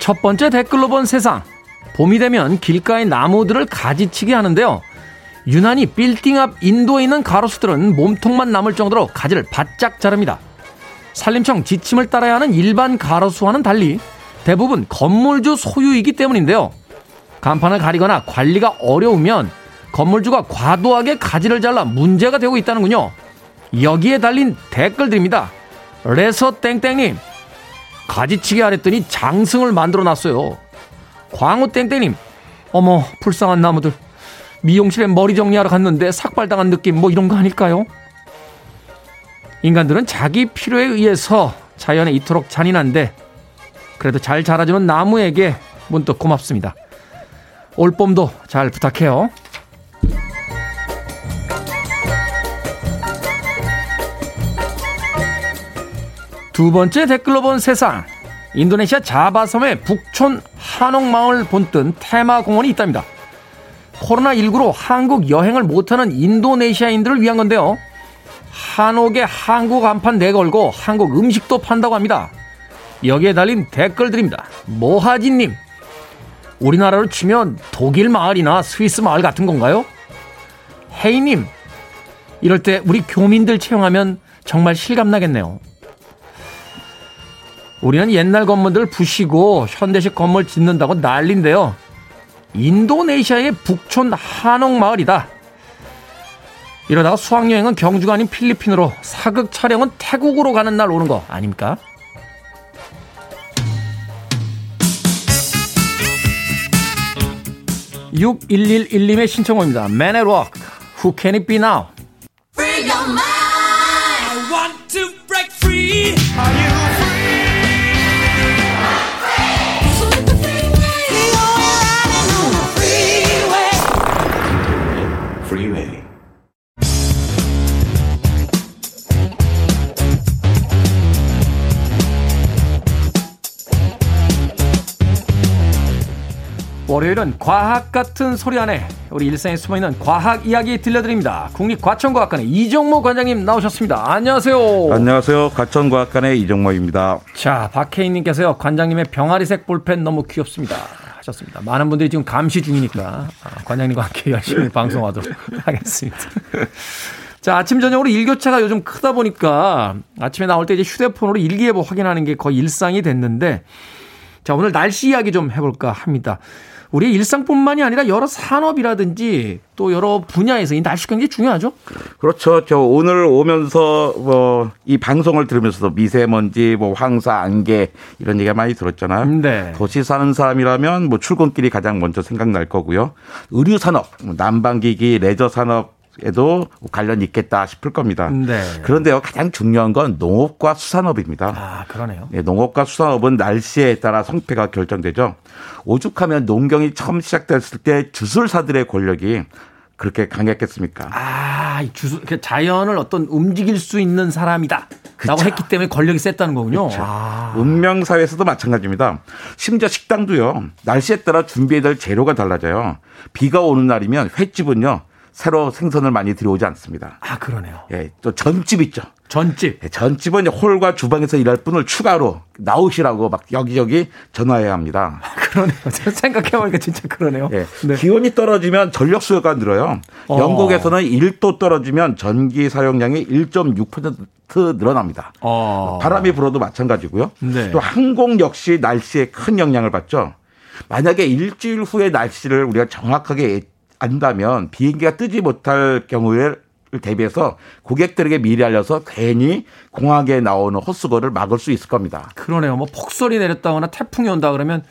첫 번째 댓글로 본 세상. 봄이 되면 길가의 나무들을 가지치게 하는데요. 유난히 빌딩 앞 인도에 있는 가로수들은 몸통만 남을 정도로 가지를 바짝 자릅니다. 산림청 지침을 따라야 하는 일반 가로수와는 달리 대부분 건물주 소유이기 때문인데요. 간판을 가리거나 관리가 어려우면 건물주가 과도하게 가지를 잘라 문제가 되고 있다는군요. 여기에 달린 댓글들입니다. 레서 땡땡님, 가지치기 하랬더니 장승을 만들어 놨어요. 광우 땡땡님, 어머, 불쌍한 나무들. 미용실에 머리 정리하러 갔는데 삭발당한 느낌 뭐 이런 거 아닐까요? 인간들은 자기 필요에 의해서 자연에 이토록 잔인한데 그래도 잘 자라주는 나무에게 문득 고맙습니다. 올 봄도 잘 부탁해요. 두 번째 댓글로 본 세상. 인도네시아 자바섬의 북촌 한옥마을 본뜬 테마공원이 있답니다. 코로나19로 한국 여행을 못하는 인도네시아인들을 위한 건데요. 한옥에 한국 간판 내걸고 한국 음식도 판다고 합니다. 여기에 달린 댓글들입니다. 모하진님, 우리나라로 치면 독일 마을이나 스위스 마을 같은 건가요? 헤이님, 이럴 때 우리 교민들 채용하면 정말 실감나겠네요. 우리는 옛날 건물들 부시고 현대식 건물 짓는다고 난린데요. 인도네시아의 북촌 한옥 마을이다. 이러다가 수학여행은 경주가 아닌 필리핀으로 사극 촬영은 태국으로 가는 날 오는 거 아닙니까? 6111님의 신청곡입니다. Man at Work. Who can it be now? 월요일은 과학 같은 소리 안에 우리 일상에 숨어있는 과학 이야기 들려드립니다. 국립과천과학관의 이종모 관장님 나오셨습니다. 안녕하세요. 안녕하세요. 과천과학관의 이종모입니다. 자, 박혜인님께서요. 관장님의 병아리색 볼펜 너무 귀엽습니다. 하셨습니다. 많은 분들이 지금 감시 중이니까 아, 관장님과 함께 열심히 방송하도록 하겠습니다. 자, 아침 저녁으로 일교차가 요즘 크다 보니까 아침에 나올 때 이제 휴대폰으로 일기예보 확인하는 게 거의 일상이 됐는데 자, 오늘 날씨 이야기 좀 해볼까 합니다. 우리의 일상뿐만이 아니라 여러 산업이라든지 또 여러 분야에서 이 날씨 굉장히 중요하죠. 그렇죠. 저 오늘 오면서 뭐이 방송을 들으면서도 미세먼지, 뭐 황사, 안개 이런 얘기가 많이 들었잖아요. 네. 도시 사는 사람이라면 뭐 출근길이 가장 먼저 생각날 거고요. 의류 산업, 뭐 난방기기, 레저 산업 에도 관련이 있겠다 싶을 겁니다. 네. 그런데요, 가장 중요한 건 농업과 수산업입니다. 아, 그러네요. 네, 농업과 수산업은 날씨에 따라 성패가 결정되죠. 오죽하면 농경이 처음 시작됐을 때 주술사들의 권력이 그렇게 강했겠습니까? 아, 주술, 그 자연을 어떤 움직일 수 있는 사람이다. 그쵸. 라고 했기 때문에 권력이 셌다는 거군요. 아. 운명사회에서도 마찬가지입니다. 심지어 식당도요, 날씨에 따라 준비해야 될 재료가 달라져요. 비가 오는 날이면 횟집은요, 새로 생선을 많이 들여오지 않습니다. 아, 그러네요. 예, 또 전집 있죠. 전집. 예, 전집은 홀과 주방에서 일할 분을 추가로 나오시라고 막 여기저기 전화해야 합니다. 아, 그러네요. 생각해보니까 진짜 그러네요. 예, 네. 기온이 떨어지면 전력 수요가 늘어요. 어. 영국에서는 1도 떨어지면 전기 사용량이 1.6% 늘어납니다. 어. 바람이 불어도 마찬가지고요. 네. 또 항공 역시 날씨에 큰 영향을 받죠. 만약에 일주일 후에 날씨를 우리가 정확하게 안다면 비행기가 뜨지 못할 경우에 대비해서 고객들에게 미리 알려서 괜히 공항에 나오는 헛수고를 막을 수 있을 겁니다. 그러네요. 뭐 폭설이 내렸다거나 태풍이 온다 그러면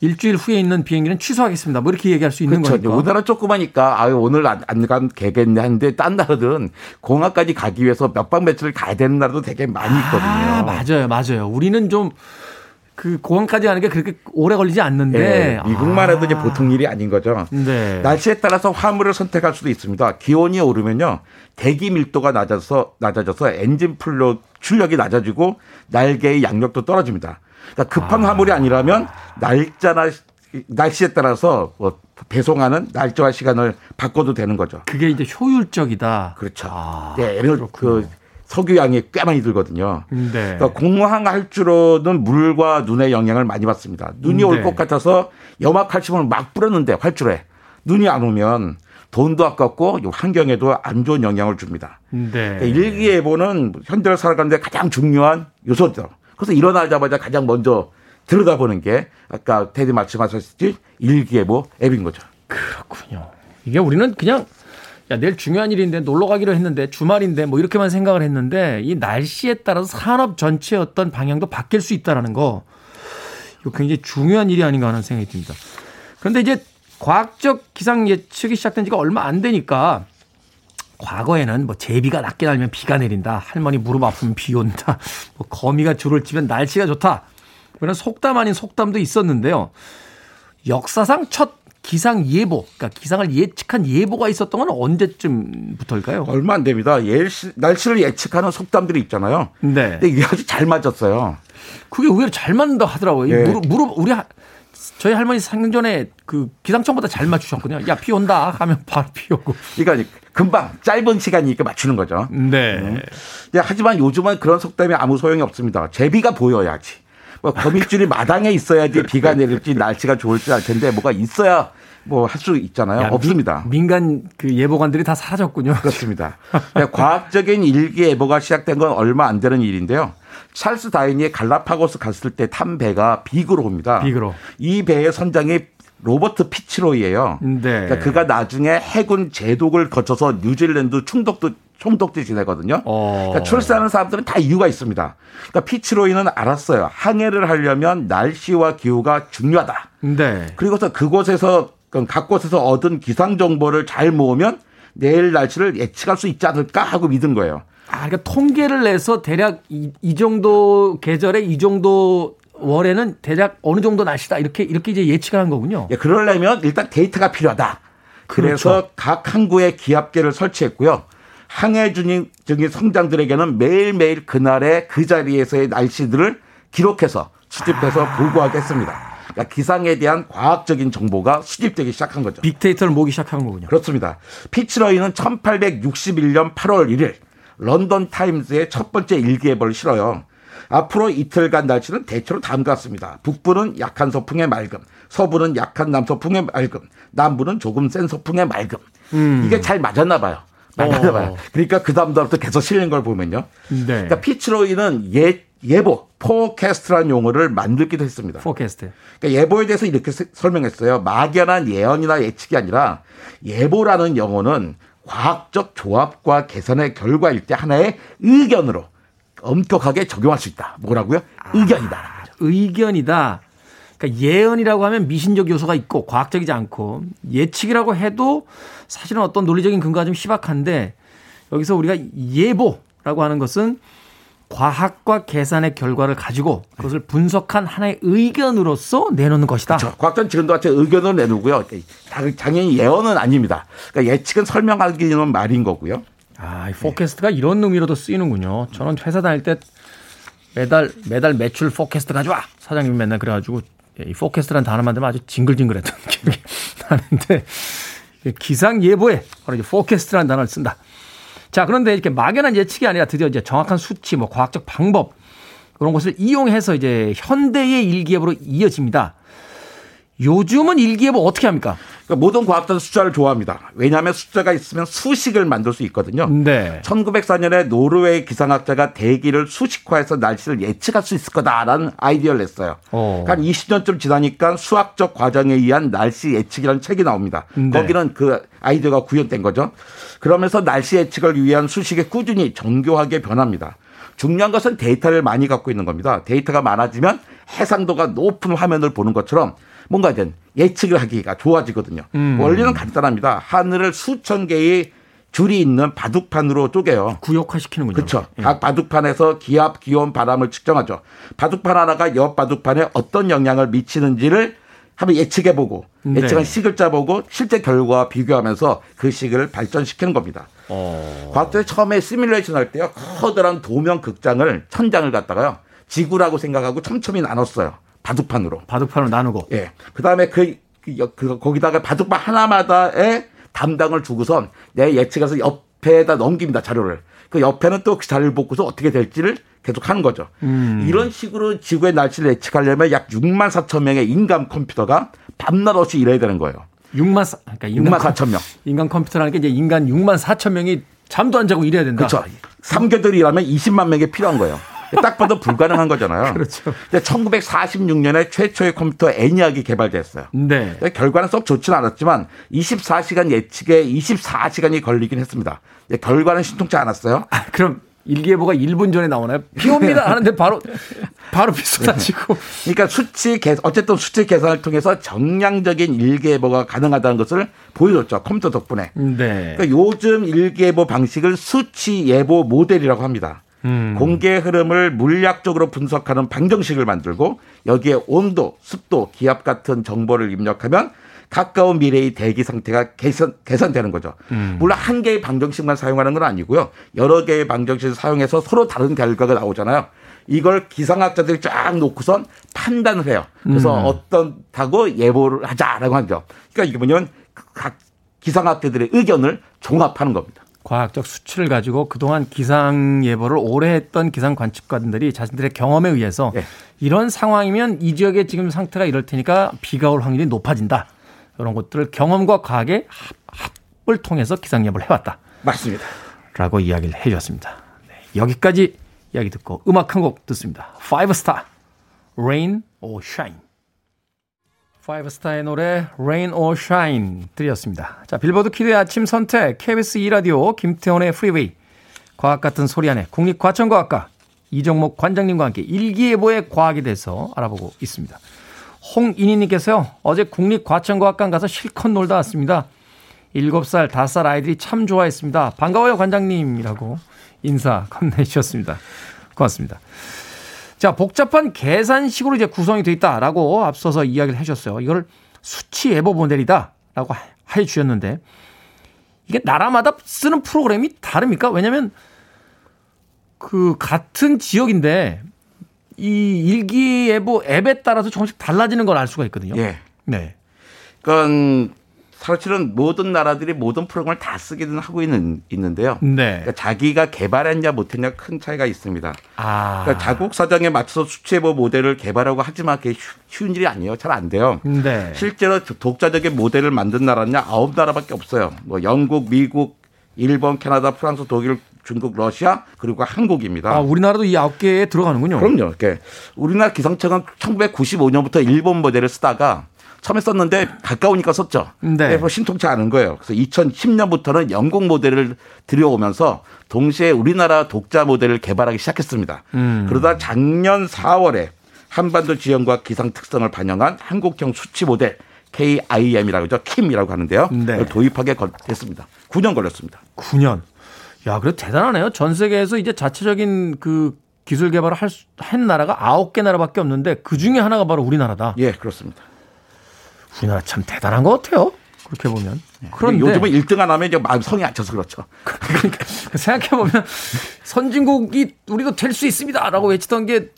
일주일 후에 있는 비행기는 취소하겠습니다. 뭐 이렇게 얘기할 수 있는 그렇죠. 거니까. 우리나라 조그마니까 아 오늘 안, 안 되겠네 하는데 딴 나라들은 공항까지 가기 위해서 몇 박 며칠을 가야 되는 나라도 되게 많이 있거든요. 아, 맞아요. 맞아요. 우리는 좀 그 공항까지 가는 게 그렇게 오래 걸리지 않는데 네, 미국만 해도 아. 이제 보통 일이 아닌 거죠. 네. 날씨에 따라서 화물을 선택할 수도 있습니다. 기온이 오르면요 대기 밀도가 낮아서 낮아져서 엔진 풀로 출력이 낮아지고 날개의 양력도 떨어집니다. 그러니까 급한 아. 화물이 아니라면 날짜나 날씨에 따라서 뭐 배송하는 날짜와 시간을 바꿔도 되는 거죠. 그게 이제 효율적이다. 그렇죠. 아, 네, 그 석유양이 꽤 많이 들거든요. 네. 그러니까 공항할 줄로는 물과 눈의 영향을 많이 받습니다. 눈이 네. 올것 같아서 염화칼슘을 막 뿌렸는데 활주로에 눈이 안 오면 돈도 아깝고 환경에도 안 좋은 영향을 줍니다. 네. 그러니까 일기예보는 현대를 살아가는데 가장 중요한 요소죠. 그래서 일어나자마자 가장 먼저 들여다보는 게 아까 테디 말씀하셨듯이 일기예보 앱인 거죠. 그렇군요. 이게 우리는 그냥 야, 내일 중요한 일인데 놀러 가기로 했는데 주말인데 뭐 이렇게만 생각을 했는데 이 날씨에 따라서 산업 전체의 어떤 방향도 바뀔 수 있다라는 거 이거 굉장히 중요한 일이 아닌가 하는 생각이 듭니다. 그런데 이제 과학적 기상 예측이 시작된 지가 얼마 안 되니까 과거에는 뭐 제비가 낮게 날면 비가 내린다. 할머니 무릎 아프면 비 온다. 뭐 거미가 줄을 치면 날씨가 좋다. 그런 속담 아닌 속담도 있었는데요. 역사상 첫 기상 예보, 그러니까 기상을 예측한 예보가 있었던 건 언제쯤부터일까요? 얼마 안 됩니다. 예시, 날씨를 예측하는 속담들이 있잖아요. 네. 근데 이게 아주 잘 맞았어요. 그게 의외로 잘 맞는다 하더라고요. 네. 무릎, 무릎, 우리 저희 할머니 생전에 그 기상청보다 잘 맞추셨거든요. 야, 비 온다 하면 바로 비 오고. 그러니까 금방 짧은 시간이니까 맞추는 거죠. 네. 음. 하지만 요즘은 그런 속담이 아무 소용이 없습니다. 제비가 보여야지. 뭐 거미줄이 마당에 있어야지 비가 내릴지 날씨가 좋을지 알 텐데 뭐가 있어야 뭐 할 수 있잖아요. 야, 없습니다. 민 간 그 예보관들이 다 사라졌군요. 그렇습니다. 네, 과학적인 일기 예보가 시작된 건 얼마 안 되는 일인데요. 찰스 다윈이 갈라파고스 갔을 때 탄 배가 비글호입니다. 비글호. 이 배의 선장이 로버트 피츠로이예요. 네. 그러니까 그가 나중에 해군 제독을 거쳐서 뉴질랜드 총독도 총독지 지내거든요. 어. 그러니까 출세하는 사람들은 다 이유가 있습니다. 그러니까 피치로이는 알았어요. 항해를 하려면 날씨와 기후가 중요하다. 네. 그리고서 그곳에서 각 곳에서 얻은 기상 정보를 잘 모으면 내일 날씨를 예측할 수 있지 않을까 하고 믿은 거예요. 아, 그러니까 통계를 내서 대략 이, 이 정도 계절에 이 정도 월에는 대략 어느 정도 날씨다 이렇게 이렇게 이제 예측을 한 거군요. 예, 그러려면 일단 데이터가 필요하다. 그래서 그렇죠. 각 항구에 기압계를 설치했고요. 항해 중인 성장들에게는 매일매일 그날의 그 자리에서의 날씨들을 기록해서 수집해서 아. 보고하게 했습니다. 그러니까 기상에 대한 과학적인 정보가 수집되기 시작한 거죠. 빅데이터를 모기 시작한 거군요. 그렇습니다. 피츠러이는 1861년 8월 1일 런던 타임즈의 첫 번째 일기예보를 실어요. 앞으로 이틀간 날씨는 대체로 다음과 같습니다. 북부는 약한 서풍의 맑음, 서부는 약한 남서풍의 맑음, 남부는 조금 센 서풍의 맑음. 음. 이게 잘 맞았나 봐요. 맞았나 봐요. 어. 그러니까 그 다음부터 계속 실린 걸 보면요. 네. 그러니까 피츠로이는 예, 예보, forecast라는 용어를 만들기도 했습니다. forecast. 그러니까 예보에 대해서 이렇게 설명했어요. 막연한 예언이나 예측이 아니라 예보라는 용어는 과학적 조합과 계산의 결과일 때 하나의 의견으로 엄격하게 적용할 수 있다. 뭐라고요? 의견이다. 아, 의견이다. 그러니까 예언이라고 하면 미신적 요소가 있고 과학적이지 않고 예측이라고 해도 사실은 어떤 논리적인 근거가 좀 희박한데 여기서 우리가 예보라고 하는 것은 과학과 계산의 결과를 가지고 그것을 분석한 하나의 의견으로서 내놓는 것이다. 그렇죠. 과학자는 지금도 같이 의견을 내놓고요. 당연히 예언은 아닙니다. 그러니까 예측은 설명하기는 말인 거고요. 아, 이 포캐스트가 네. 이런 의미로도 쓰이는군요. 저는 회사 다닐 때 매달 매달 매출 forecast 가져와 사장님이 맨날 그래가지고 이 forecast라는 단어 만들면 아주 징글징글했던 기억이 나는데 기상 예보에 바로 이제 forecast라는 단어를 쓴다. 자, 그런데 이렇게 막연한 예측이 아니라 드디어 이제 정확한 수치, 뭐 과학적 방법 그런 것을 이용해서 이제 현대의 일기예보로 이어집니다. 요즘은 일기예보 어떻게 합니까? 그러니까 모든 과학자는 숫자를 좋아합니다. 왜냐하면 숫자가 있으면 수식을 만들 수 있거든요. 네. 1904년에 노르웨이 기상학자가 대기를 수식화해서 날씨를 예측할 수 있을 거다라는 아이디어를 냈어요. 어. 그러니까 20년쯤 지나니까 수학적 과정에 의한 날씨 예측이라는 책이 나옵니다. 네. 거기는 그 아이디어가 구현된 거죠. 그러면서 날씨 예측을 위한 수식이 꾸준히 정교하게 변합니다. 중요한 것은 데이터를 많이 갖고 있는 겁니다. 데이터가 많아지면 해상도가 높은 화면을 보는 것처럼 뭔가든 예측을 하기가 좋아지거든요. 음. 원리는 간단합니다. 하늘을 수천 개의 줄이 있는 바둑판으로 쪼개요. 구역화시키는군요. 그렇죠. 예. 각 바둑판에서 기압, 기온, 바람을 측정하죠. 바둑판 하나가 옆 바둑판에 어떤 영향을 미치는지를 한번 예측해 보고 네. 예측한 식을 짜보고 실제 결과와 비교하면서 그 식을 발전시키는 겁니다. 어. 과학자에 처음에 시뮬레이션 할 때요. 커다란 도면 극장을 천장을 갖다가요. 지구라고 생각하고 촘촘히 나눴어요. 바둑판으로. 바둑판으로 나누고. 예. 그다음에 그, 그 거기다가 바둑판 하나마다의 담당을 주고선 내 예측해서 옆에다 넘깁니다 자료를. 그 옆에는 또 그 자료를 보고서 어떻게 될지를 계속 하는 거죠. 음. 이런 식으로 지구의 날씨를 예측하려면 약 6만 4천 명의 인간 컴퓨터가 밤낮 없이 일해야 되는 거예요. 6만 4, 그러니까 인간 6만 4천 명. 인간 컴퓨터라는 게 이제 인간 6만 4천 명이 잠도 안 자고 일해야 된다. 그렇죠. 3개월이 일하면 20만 명이 필요한 거예요. 딱 봐도 불가능한 거잖아요. 그렇죠. 근데 1946년에 최초의 컴퓨터 애니악이 개발됐어요. 네. 결과는 썩 좋지는 않았지만 24시간 예측에 24시간이 걸리긴 했습니다. 결과는 신통치 않았어요. 아, 그럼 일기예보가 1분 전에 나오나요? 비 옵니다 하는데 바로 바로 비 쏟아지고. 그러니까 수치 계 어쨌든 수치 계산을 통해서 정량적인 일기예보가 가능하다는 것을 보여줬죠 컴퓨터 덕분에. 네. 그러니까 요즘 일기예보 방식을 수치 예보 모델이라고 합니다. 음. 공기의 흐름을 물리학적으로 분석하는 방정식을 만들고 여기에 온도, 습도, 기압 같은 정보를 입력하면 가까운 미래의 대기 상태가 개선, 개선되는 거죠. 음. 물론 한 개의 방정식만 사용하는 건 아니고요. 여러 개의 방정식을 사용해서 서로 다른 결과가 나오잖아요. 이걸 기상학자들이 쫙 놓고선 판단을 해요. 그래서 음. 어떤다고 예보를 하자라고 하죠. 그러니까 이게 뭐냐면 각 기상학자들의 의견을 종합하는 겁니다. 과학적 수치를 가지고 그동안 기상 예보를 오래 했던 기상 관측관들이 자신들의 경험에 의해서 네. 이런 상황이면 이 지역의 지금 상태가 이럴 테니까 비가 올 확률이 높아진다. 이런 것들을 경험과 과학의 합을 통해서 기상 예보를 해왔다. 맞습니다. 라고 이야기를 해 주셨습니다. 네, 여기까지 이야기 듣고 음악 한 곡 듣습니다. Five Star, Rain or Shine. Star의 노래 Rain or Shine 드렸습니다. 자, 빌보드 키드의 아침 선택 KBS 2라디오 김태훈의 프리웨이 과학 같은 소리 안에 국립과천과학과 이정목 관장님과 함께 일기예보의 과학에 대해서 알아보고 있습니다. 홍인희님께서요, 어제 국립과천과학관 가서 실컷 놀다 왔습니다. 7살, 5살 아이들이 참 좋아했습니다. 반가워요, 관장님이라고 인사 건네주셨습니다. 고맙습니다. 자, 복잡한 계산식으로 이제 구성이 되어 있다라고 앞서서 이야기를 해주셨어요. 이걸 수치 예보 모델이다라고 해 주셨는데, 이게 나라마다 쓰는 프로그램이 다릅니까? 왜냐면, 그, 같은 지역인데, 이 일기예보 앱에 따라서 조금씩 달라지는 걸 알 수가 있거든요. 예. 네. 그건 사실은 모든 나라들이 모든 프로그램을 다 쓰기는 하고 있는 있는데요. 네. 그러니까 자기가 개발했냐 못했냐 큰 차이가 있습니다. 아. 그러니까 자국 사정에 맞춰서 수치예보 모델을 개발하고 하지만 그게 쉬운 일이 아니에요. 잘 안 돼요. 네. 실제로 독자적인 모델을 만든 나라는 아홉 나라밖에 없어요. 뭐 영국, 미국, 일본, 캐나다, 프랑스, 독일, 중국, 러시아 그리고 한국입니다. 아, 우리나라도 이 아홉 개에 들어가는군요. 그럼요. 이렇게 우리나라 기상청은 1995년부터 일본 모델을 쓰다가 처음에 썼는데 가까우니까 썼죠. 네. 그래서 신통치 않은 거예요. 그래서 2010년부터는 영국 모델을 들여오면서 동시에 우리나라 독자 모델을 개발하기 시작했습니다. 음. 그러다 작년 4월에 한반도 지형과 기상 특성을 반영한 한국형 수치 모델 KIM이라고 하죠. 킴이라고 하는데요. 네. 도입하게 됐습니다. 9년 걸렸습니다. 9년. 야, 그래도 대단하네요. 전 세계에서 이제 자체적인 그 기술 개발을 할, 한 나라가 9개 나라밖에 없는데 그 중에 하나가 바로 우리나라다. 예, 그렇습니다. 우리나라 참 대단한 것 같아요. 그렇게 보면. 네. 그런데 요즘은 1등 안 하면 이제 마음 성이 안 차서 그렇죠. 그러니까 생각해 보면 선진국이 우리도 될 수 있습니다라고 외치던 게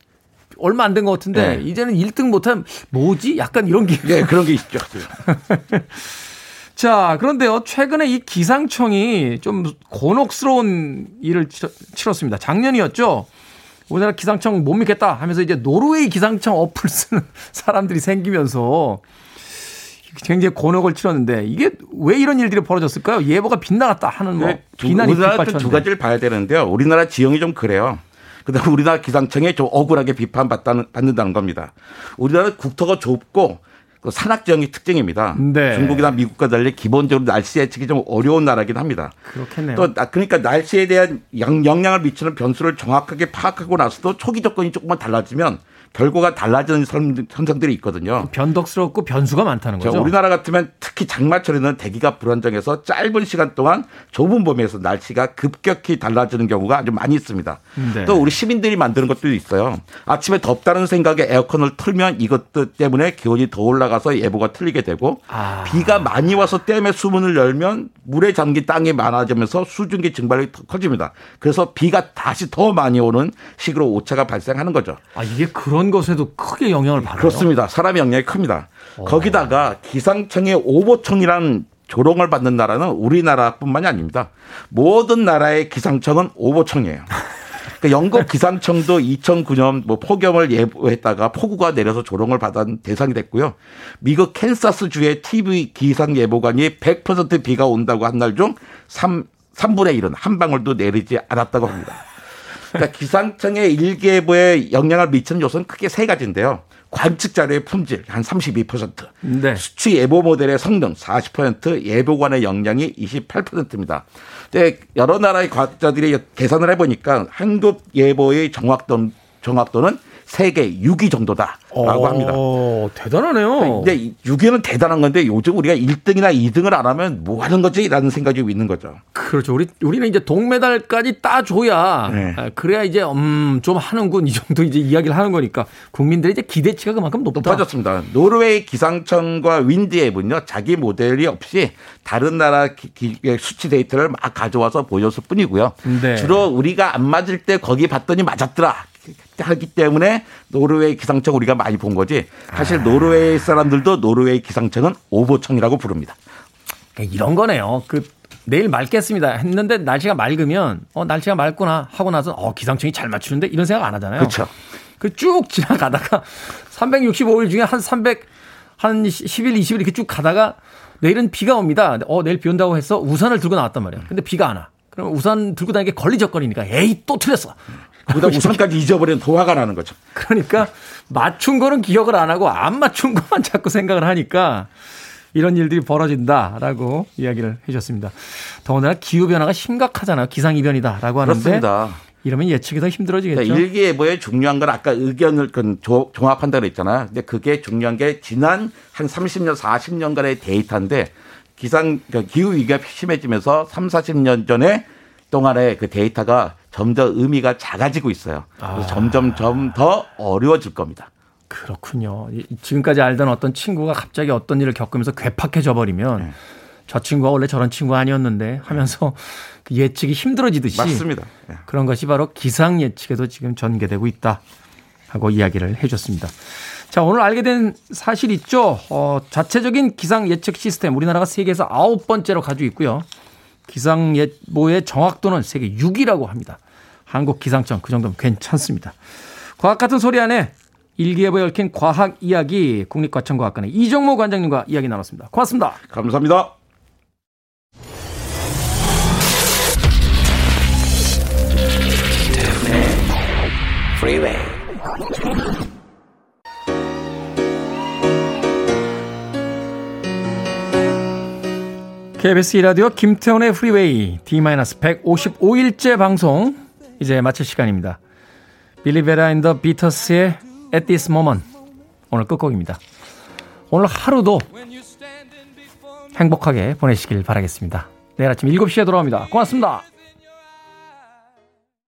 얼마 안 된 것 같은데 네. 이제는 1등 못하면 뭐지? 약간 이런 게. 네, 그런 게 있죠. 자, 그런데요. 최근에 이 기상청이 좀 곤혹스러운 일을 치렀습니다. 작년이었죠. 우리나라 기상청 못 믿겠다 하면서 이제 노르웨이 기상청 어플 쓰는 사람들이 생기면서 굉장히 곤혹을 치렀는데 이게 왜 이런 일들이 벌어졌을까요? 예보가 빗나갔다 하는 뭐 네, 비난이 우리나라 두 가지를 봐야 되는데요. 우리나라 지형이 좀 그래요. 그다음 우리나라 기상청에 좀 억울하게 비판받는다는 겁니다. 우리나라 국토가 좁고 그 산악 지형이 특징입니다. 네. 중국이나 미국과 달리 기본적으로 날씨 예측이 좀 어려운 나라긴 합니다. 그렇겠네요. 또 그러니까 날씨에 대한 영향을 미치는 변수를 정확하게 파악하고 나서도 초기 조건이 조금만 달라지면 결과가 달라지는 현상들이 있거든요. 변덕스럽고 변수가 많다는 거죠. 우리나라 같으면 특히 장마철에는 대기가 불안정해서 짧은 시간 동안 좁은 범위에서 날씨가 급격히 달라지는 경우가 아주 많이 있습니다. 네. 또 우리 시민들이 만드는 것도 있어요. 아침에 덥다는 생각에 에어컨을 틀면 이것 때문에 기온이 더 올라가서 예보가 틀리게 되고 아. 비가 많이 와서 댐에 수문을 열면 물에 잠긴 땅이 많아지면서 수증기 증발이 커집니다. 그래서 비가 다시 더 많이 오는 식으로 오차가 발생하는 거죠. 아 이게 그런 그런 것에도 크게 영향을 받아요. 그렇습니다. 사람의 영향이 큽니다. 오. 어. 거기다가 기상청의 오보청이란 조롱을 받는 나라는 우리나라뿐만이 아닙니다. 모든 나라의 기상청은 오보청이에요. 그러니까 영국 기상청도 2009년 뭐 폭염을 예보했다가 폭우가 내려서 조롱을 받은 대상이 됐고요. 미국 캔사스 주의 TV 기상 예보관이 100% 비가 온다고 한 날 중 3, 3분의 1은 한 방울도 내리지 않았다고 합니다. 그러니까 기상청의 일기예보에 영향을 미치는 요소는 크게 세 가지인데요. 관측 자료의 품질 한 32%, 네. 수치 예보 모델의 성능 40%, 예보관의 영향이 28%입니다. 근데 여러 나라의 과학자들이 계산을 해보니까 한국 예보의 정확도 정확도는 세계 6위 정도다라고 합니다. 대단하네요. 근데 6위는 대단한 건데 요즘 우리가 1등이나 2등을 안 하면 뭐 하는 거지라는 생각이 있는 거죠. 그렇죠. 우리 우리는 이제 동메달까지 따줘야 네. 아, 그래야 이제 음 좀 하는군 이 정도 이제 이야기를 하는 거니까 국민들의 이제 기대치가 그만큼 높다. 높아졌습니다. 노르웨이 기상청과 윈디앱은요 자기 모델이 없이 다른 나라 수치 데이터를 막 가져와서 보여줬을 뿐이고요. 네. 주로 우리가 안 맞을 때 거기 봤더니 맞았더라. 하기 때문에 노르웨이 기상청 우리가 많이 본 거지. 사실 아. 노르웨이 사람들도 노르웨이 기상청은 오보청이라고 부릅니다. 그러니까 이런 거네요. 그 내일 맑겠습니다 했는데 날씨가 맑으면 어 날씨가 맑구나 하고 나서 어 기상청이 잘 맞추는데 이런 생각 안 하잖아요. 그렇죠. 그 쭉 지나가다가 365일 중에 한 300 한 10일, 20일 이렇게 쭉 가다가 내일은 비가 옵니다. 어, 내일 비 온다고 해서 우산을 들고 나왔단 말이야. 근데 비가 안 와. 그럼 우산 들고 다니게 걸리적거리니까 에이 또 틀렸어. 그다 우산까지 잊어버리는 더 화가 나는 거죠. 그러니까 맞춘 거는 기억을 안 하고 안 맞춘 것만 자꾸 생각을 하니까 이런 일들이 벌어진다라고 이야기를 해주셨습니다. 더군다나 기후 변화가 심각하잖아요. 기상 이변이다라고 하는데 그렇습니다. 이러면 예측이 더 힘들어지겠죠. 그러니까 일기예보의 중요한 건 아까 의견을 종합한다고 했잖아요. 근데 그게 중요한 게 지난 한 30년, 40년간의 데이터인데 기상 그러니까 기후 위기가 심해지면서 3, 40년 전에 동안의 그 데이터가 점점 의미가 작아지고 있어요. 그래서 아. 점점 점 더 어려워질 겁니다. 그렇군요. 지금까지 알던 어떤 친구가 갑자기 어떤 일을 겪으면서 괴팍해져 버리면 네. 저 친구가 원래 저런 친구 아니었는데 하면서 그 예측이 힘들어지듯이 맞습니다. 네. 그런 것이 바로 기상 예측에도 지금 전개되고 있다 하고 이야기를 해줬습니다. 자 오늘 알게 된 사실 있죠. 어, 자체적인 기상 예측 시스템 우리나라가 세계에서 아홉 번째로 가지고 있고요. 기상 예보의 정확도는 세계 6위라고 합니다. 한국 기상청 그 정도면 괜찮습니다. 과학 같은 소리 안에 일기예보에 얽힌 과학 이야기 국립과천과학관의 이정모 관장님과 이야기 나눴습니다. 고맙습니다. 감사합니다. KBS 이라디오 김태훈의 프리웨이 D-155일째 방송 이제 마칠 시간입니다. 빌리 베라 and the Beaters의 At This Moment 오늘 끝곡입니다. 오늘 하루도 행복하게 보내시길 바라겠습니다. 내일 아침 7시에 돌아옵니다. 고맙습니다.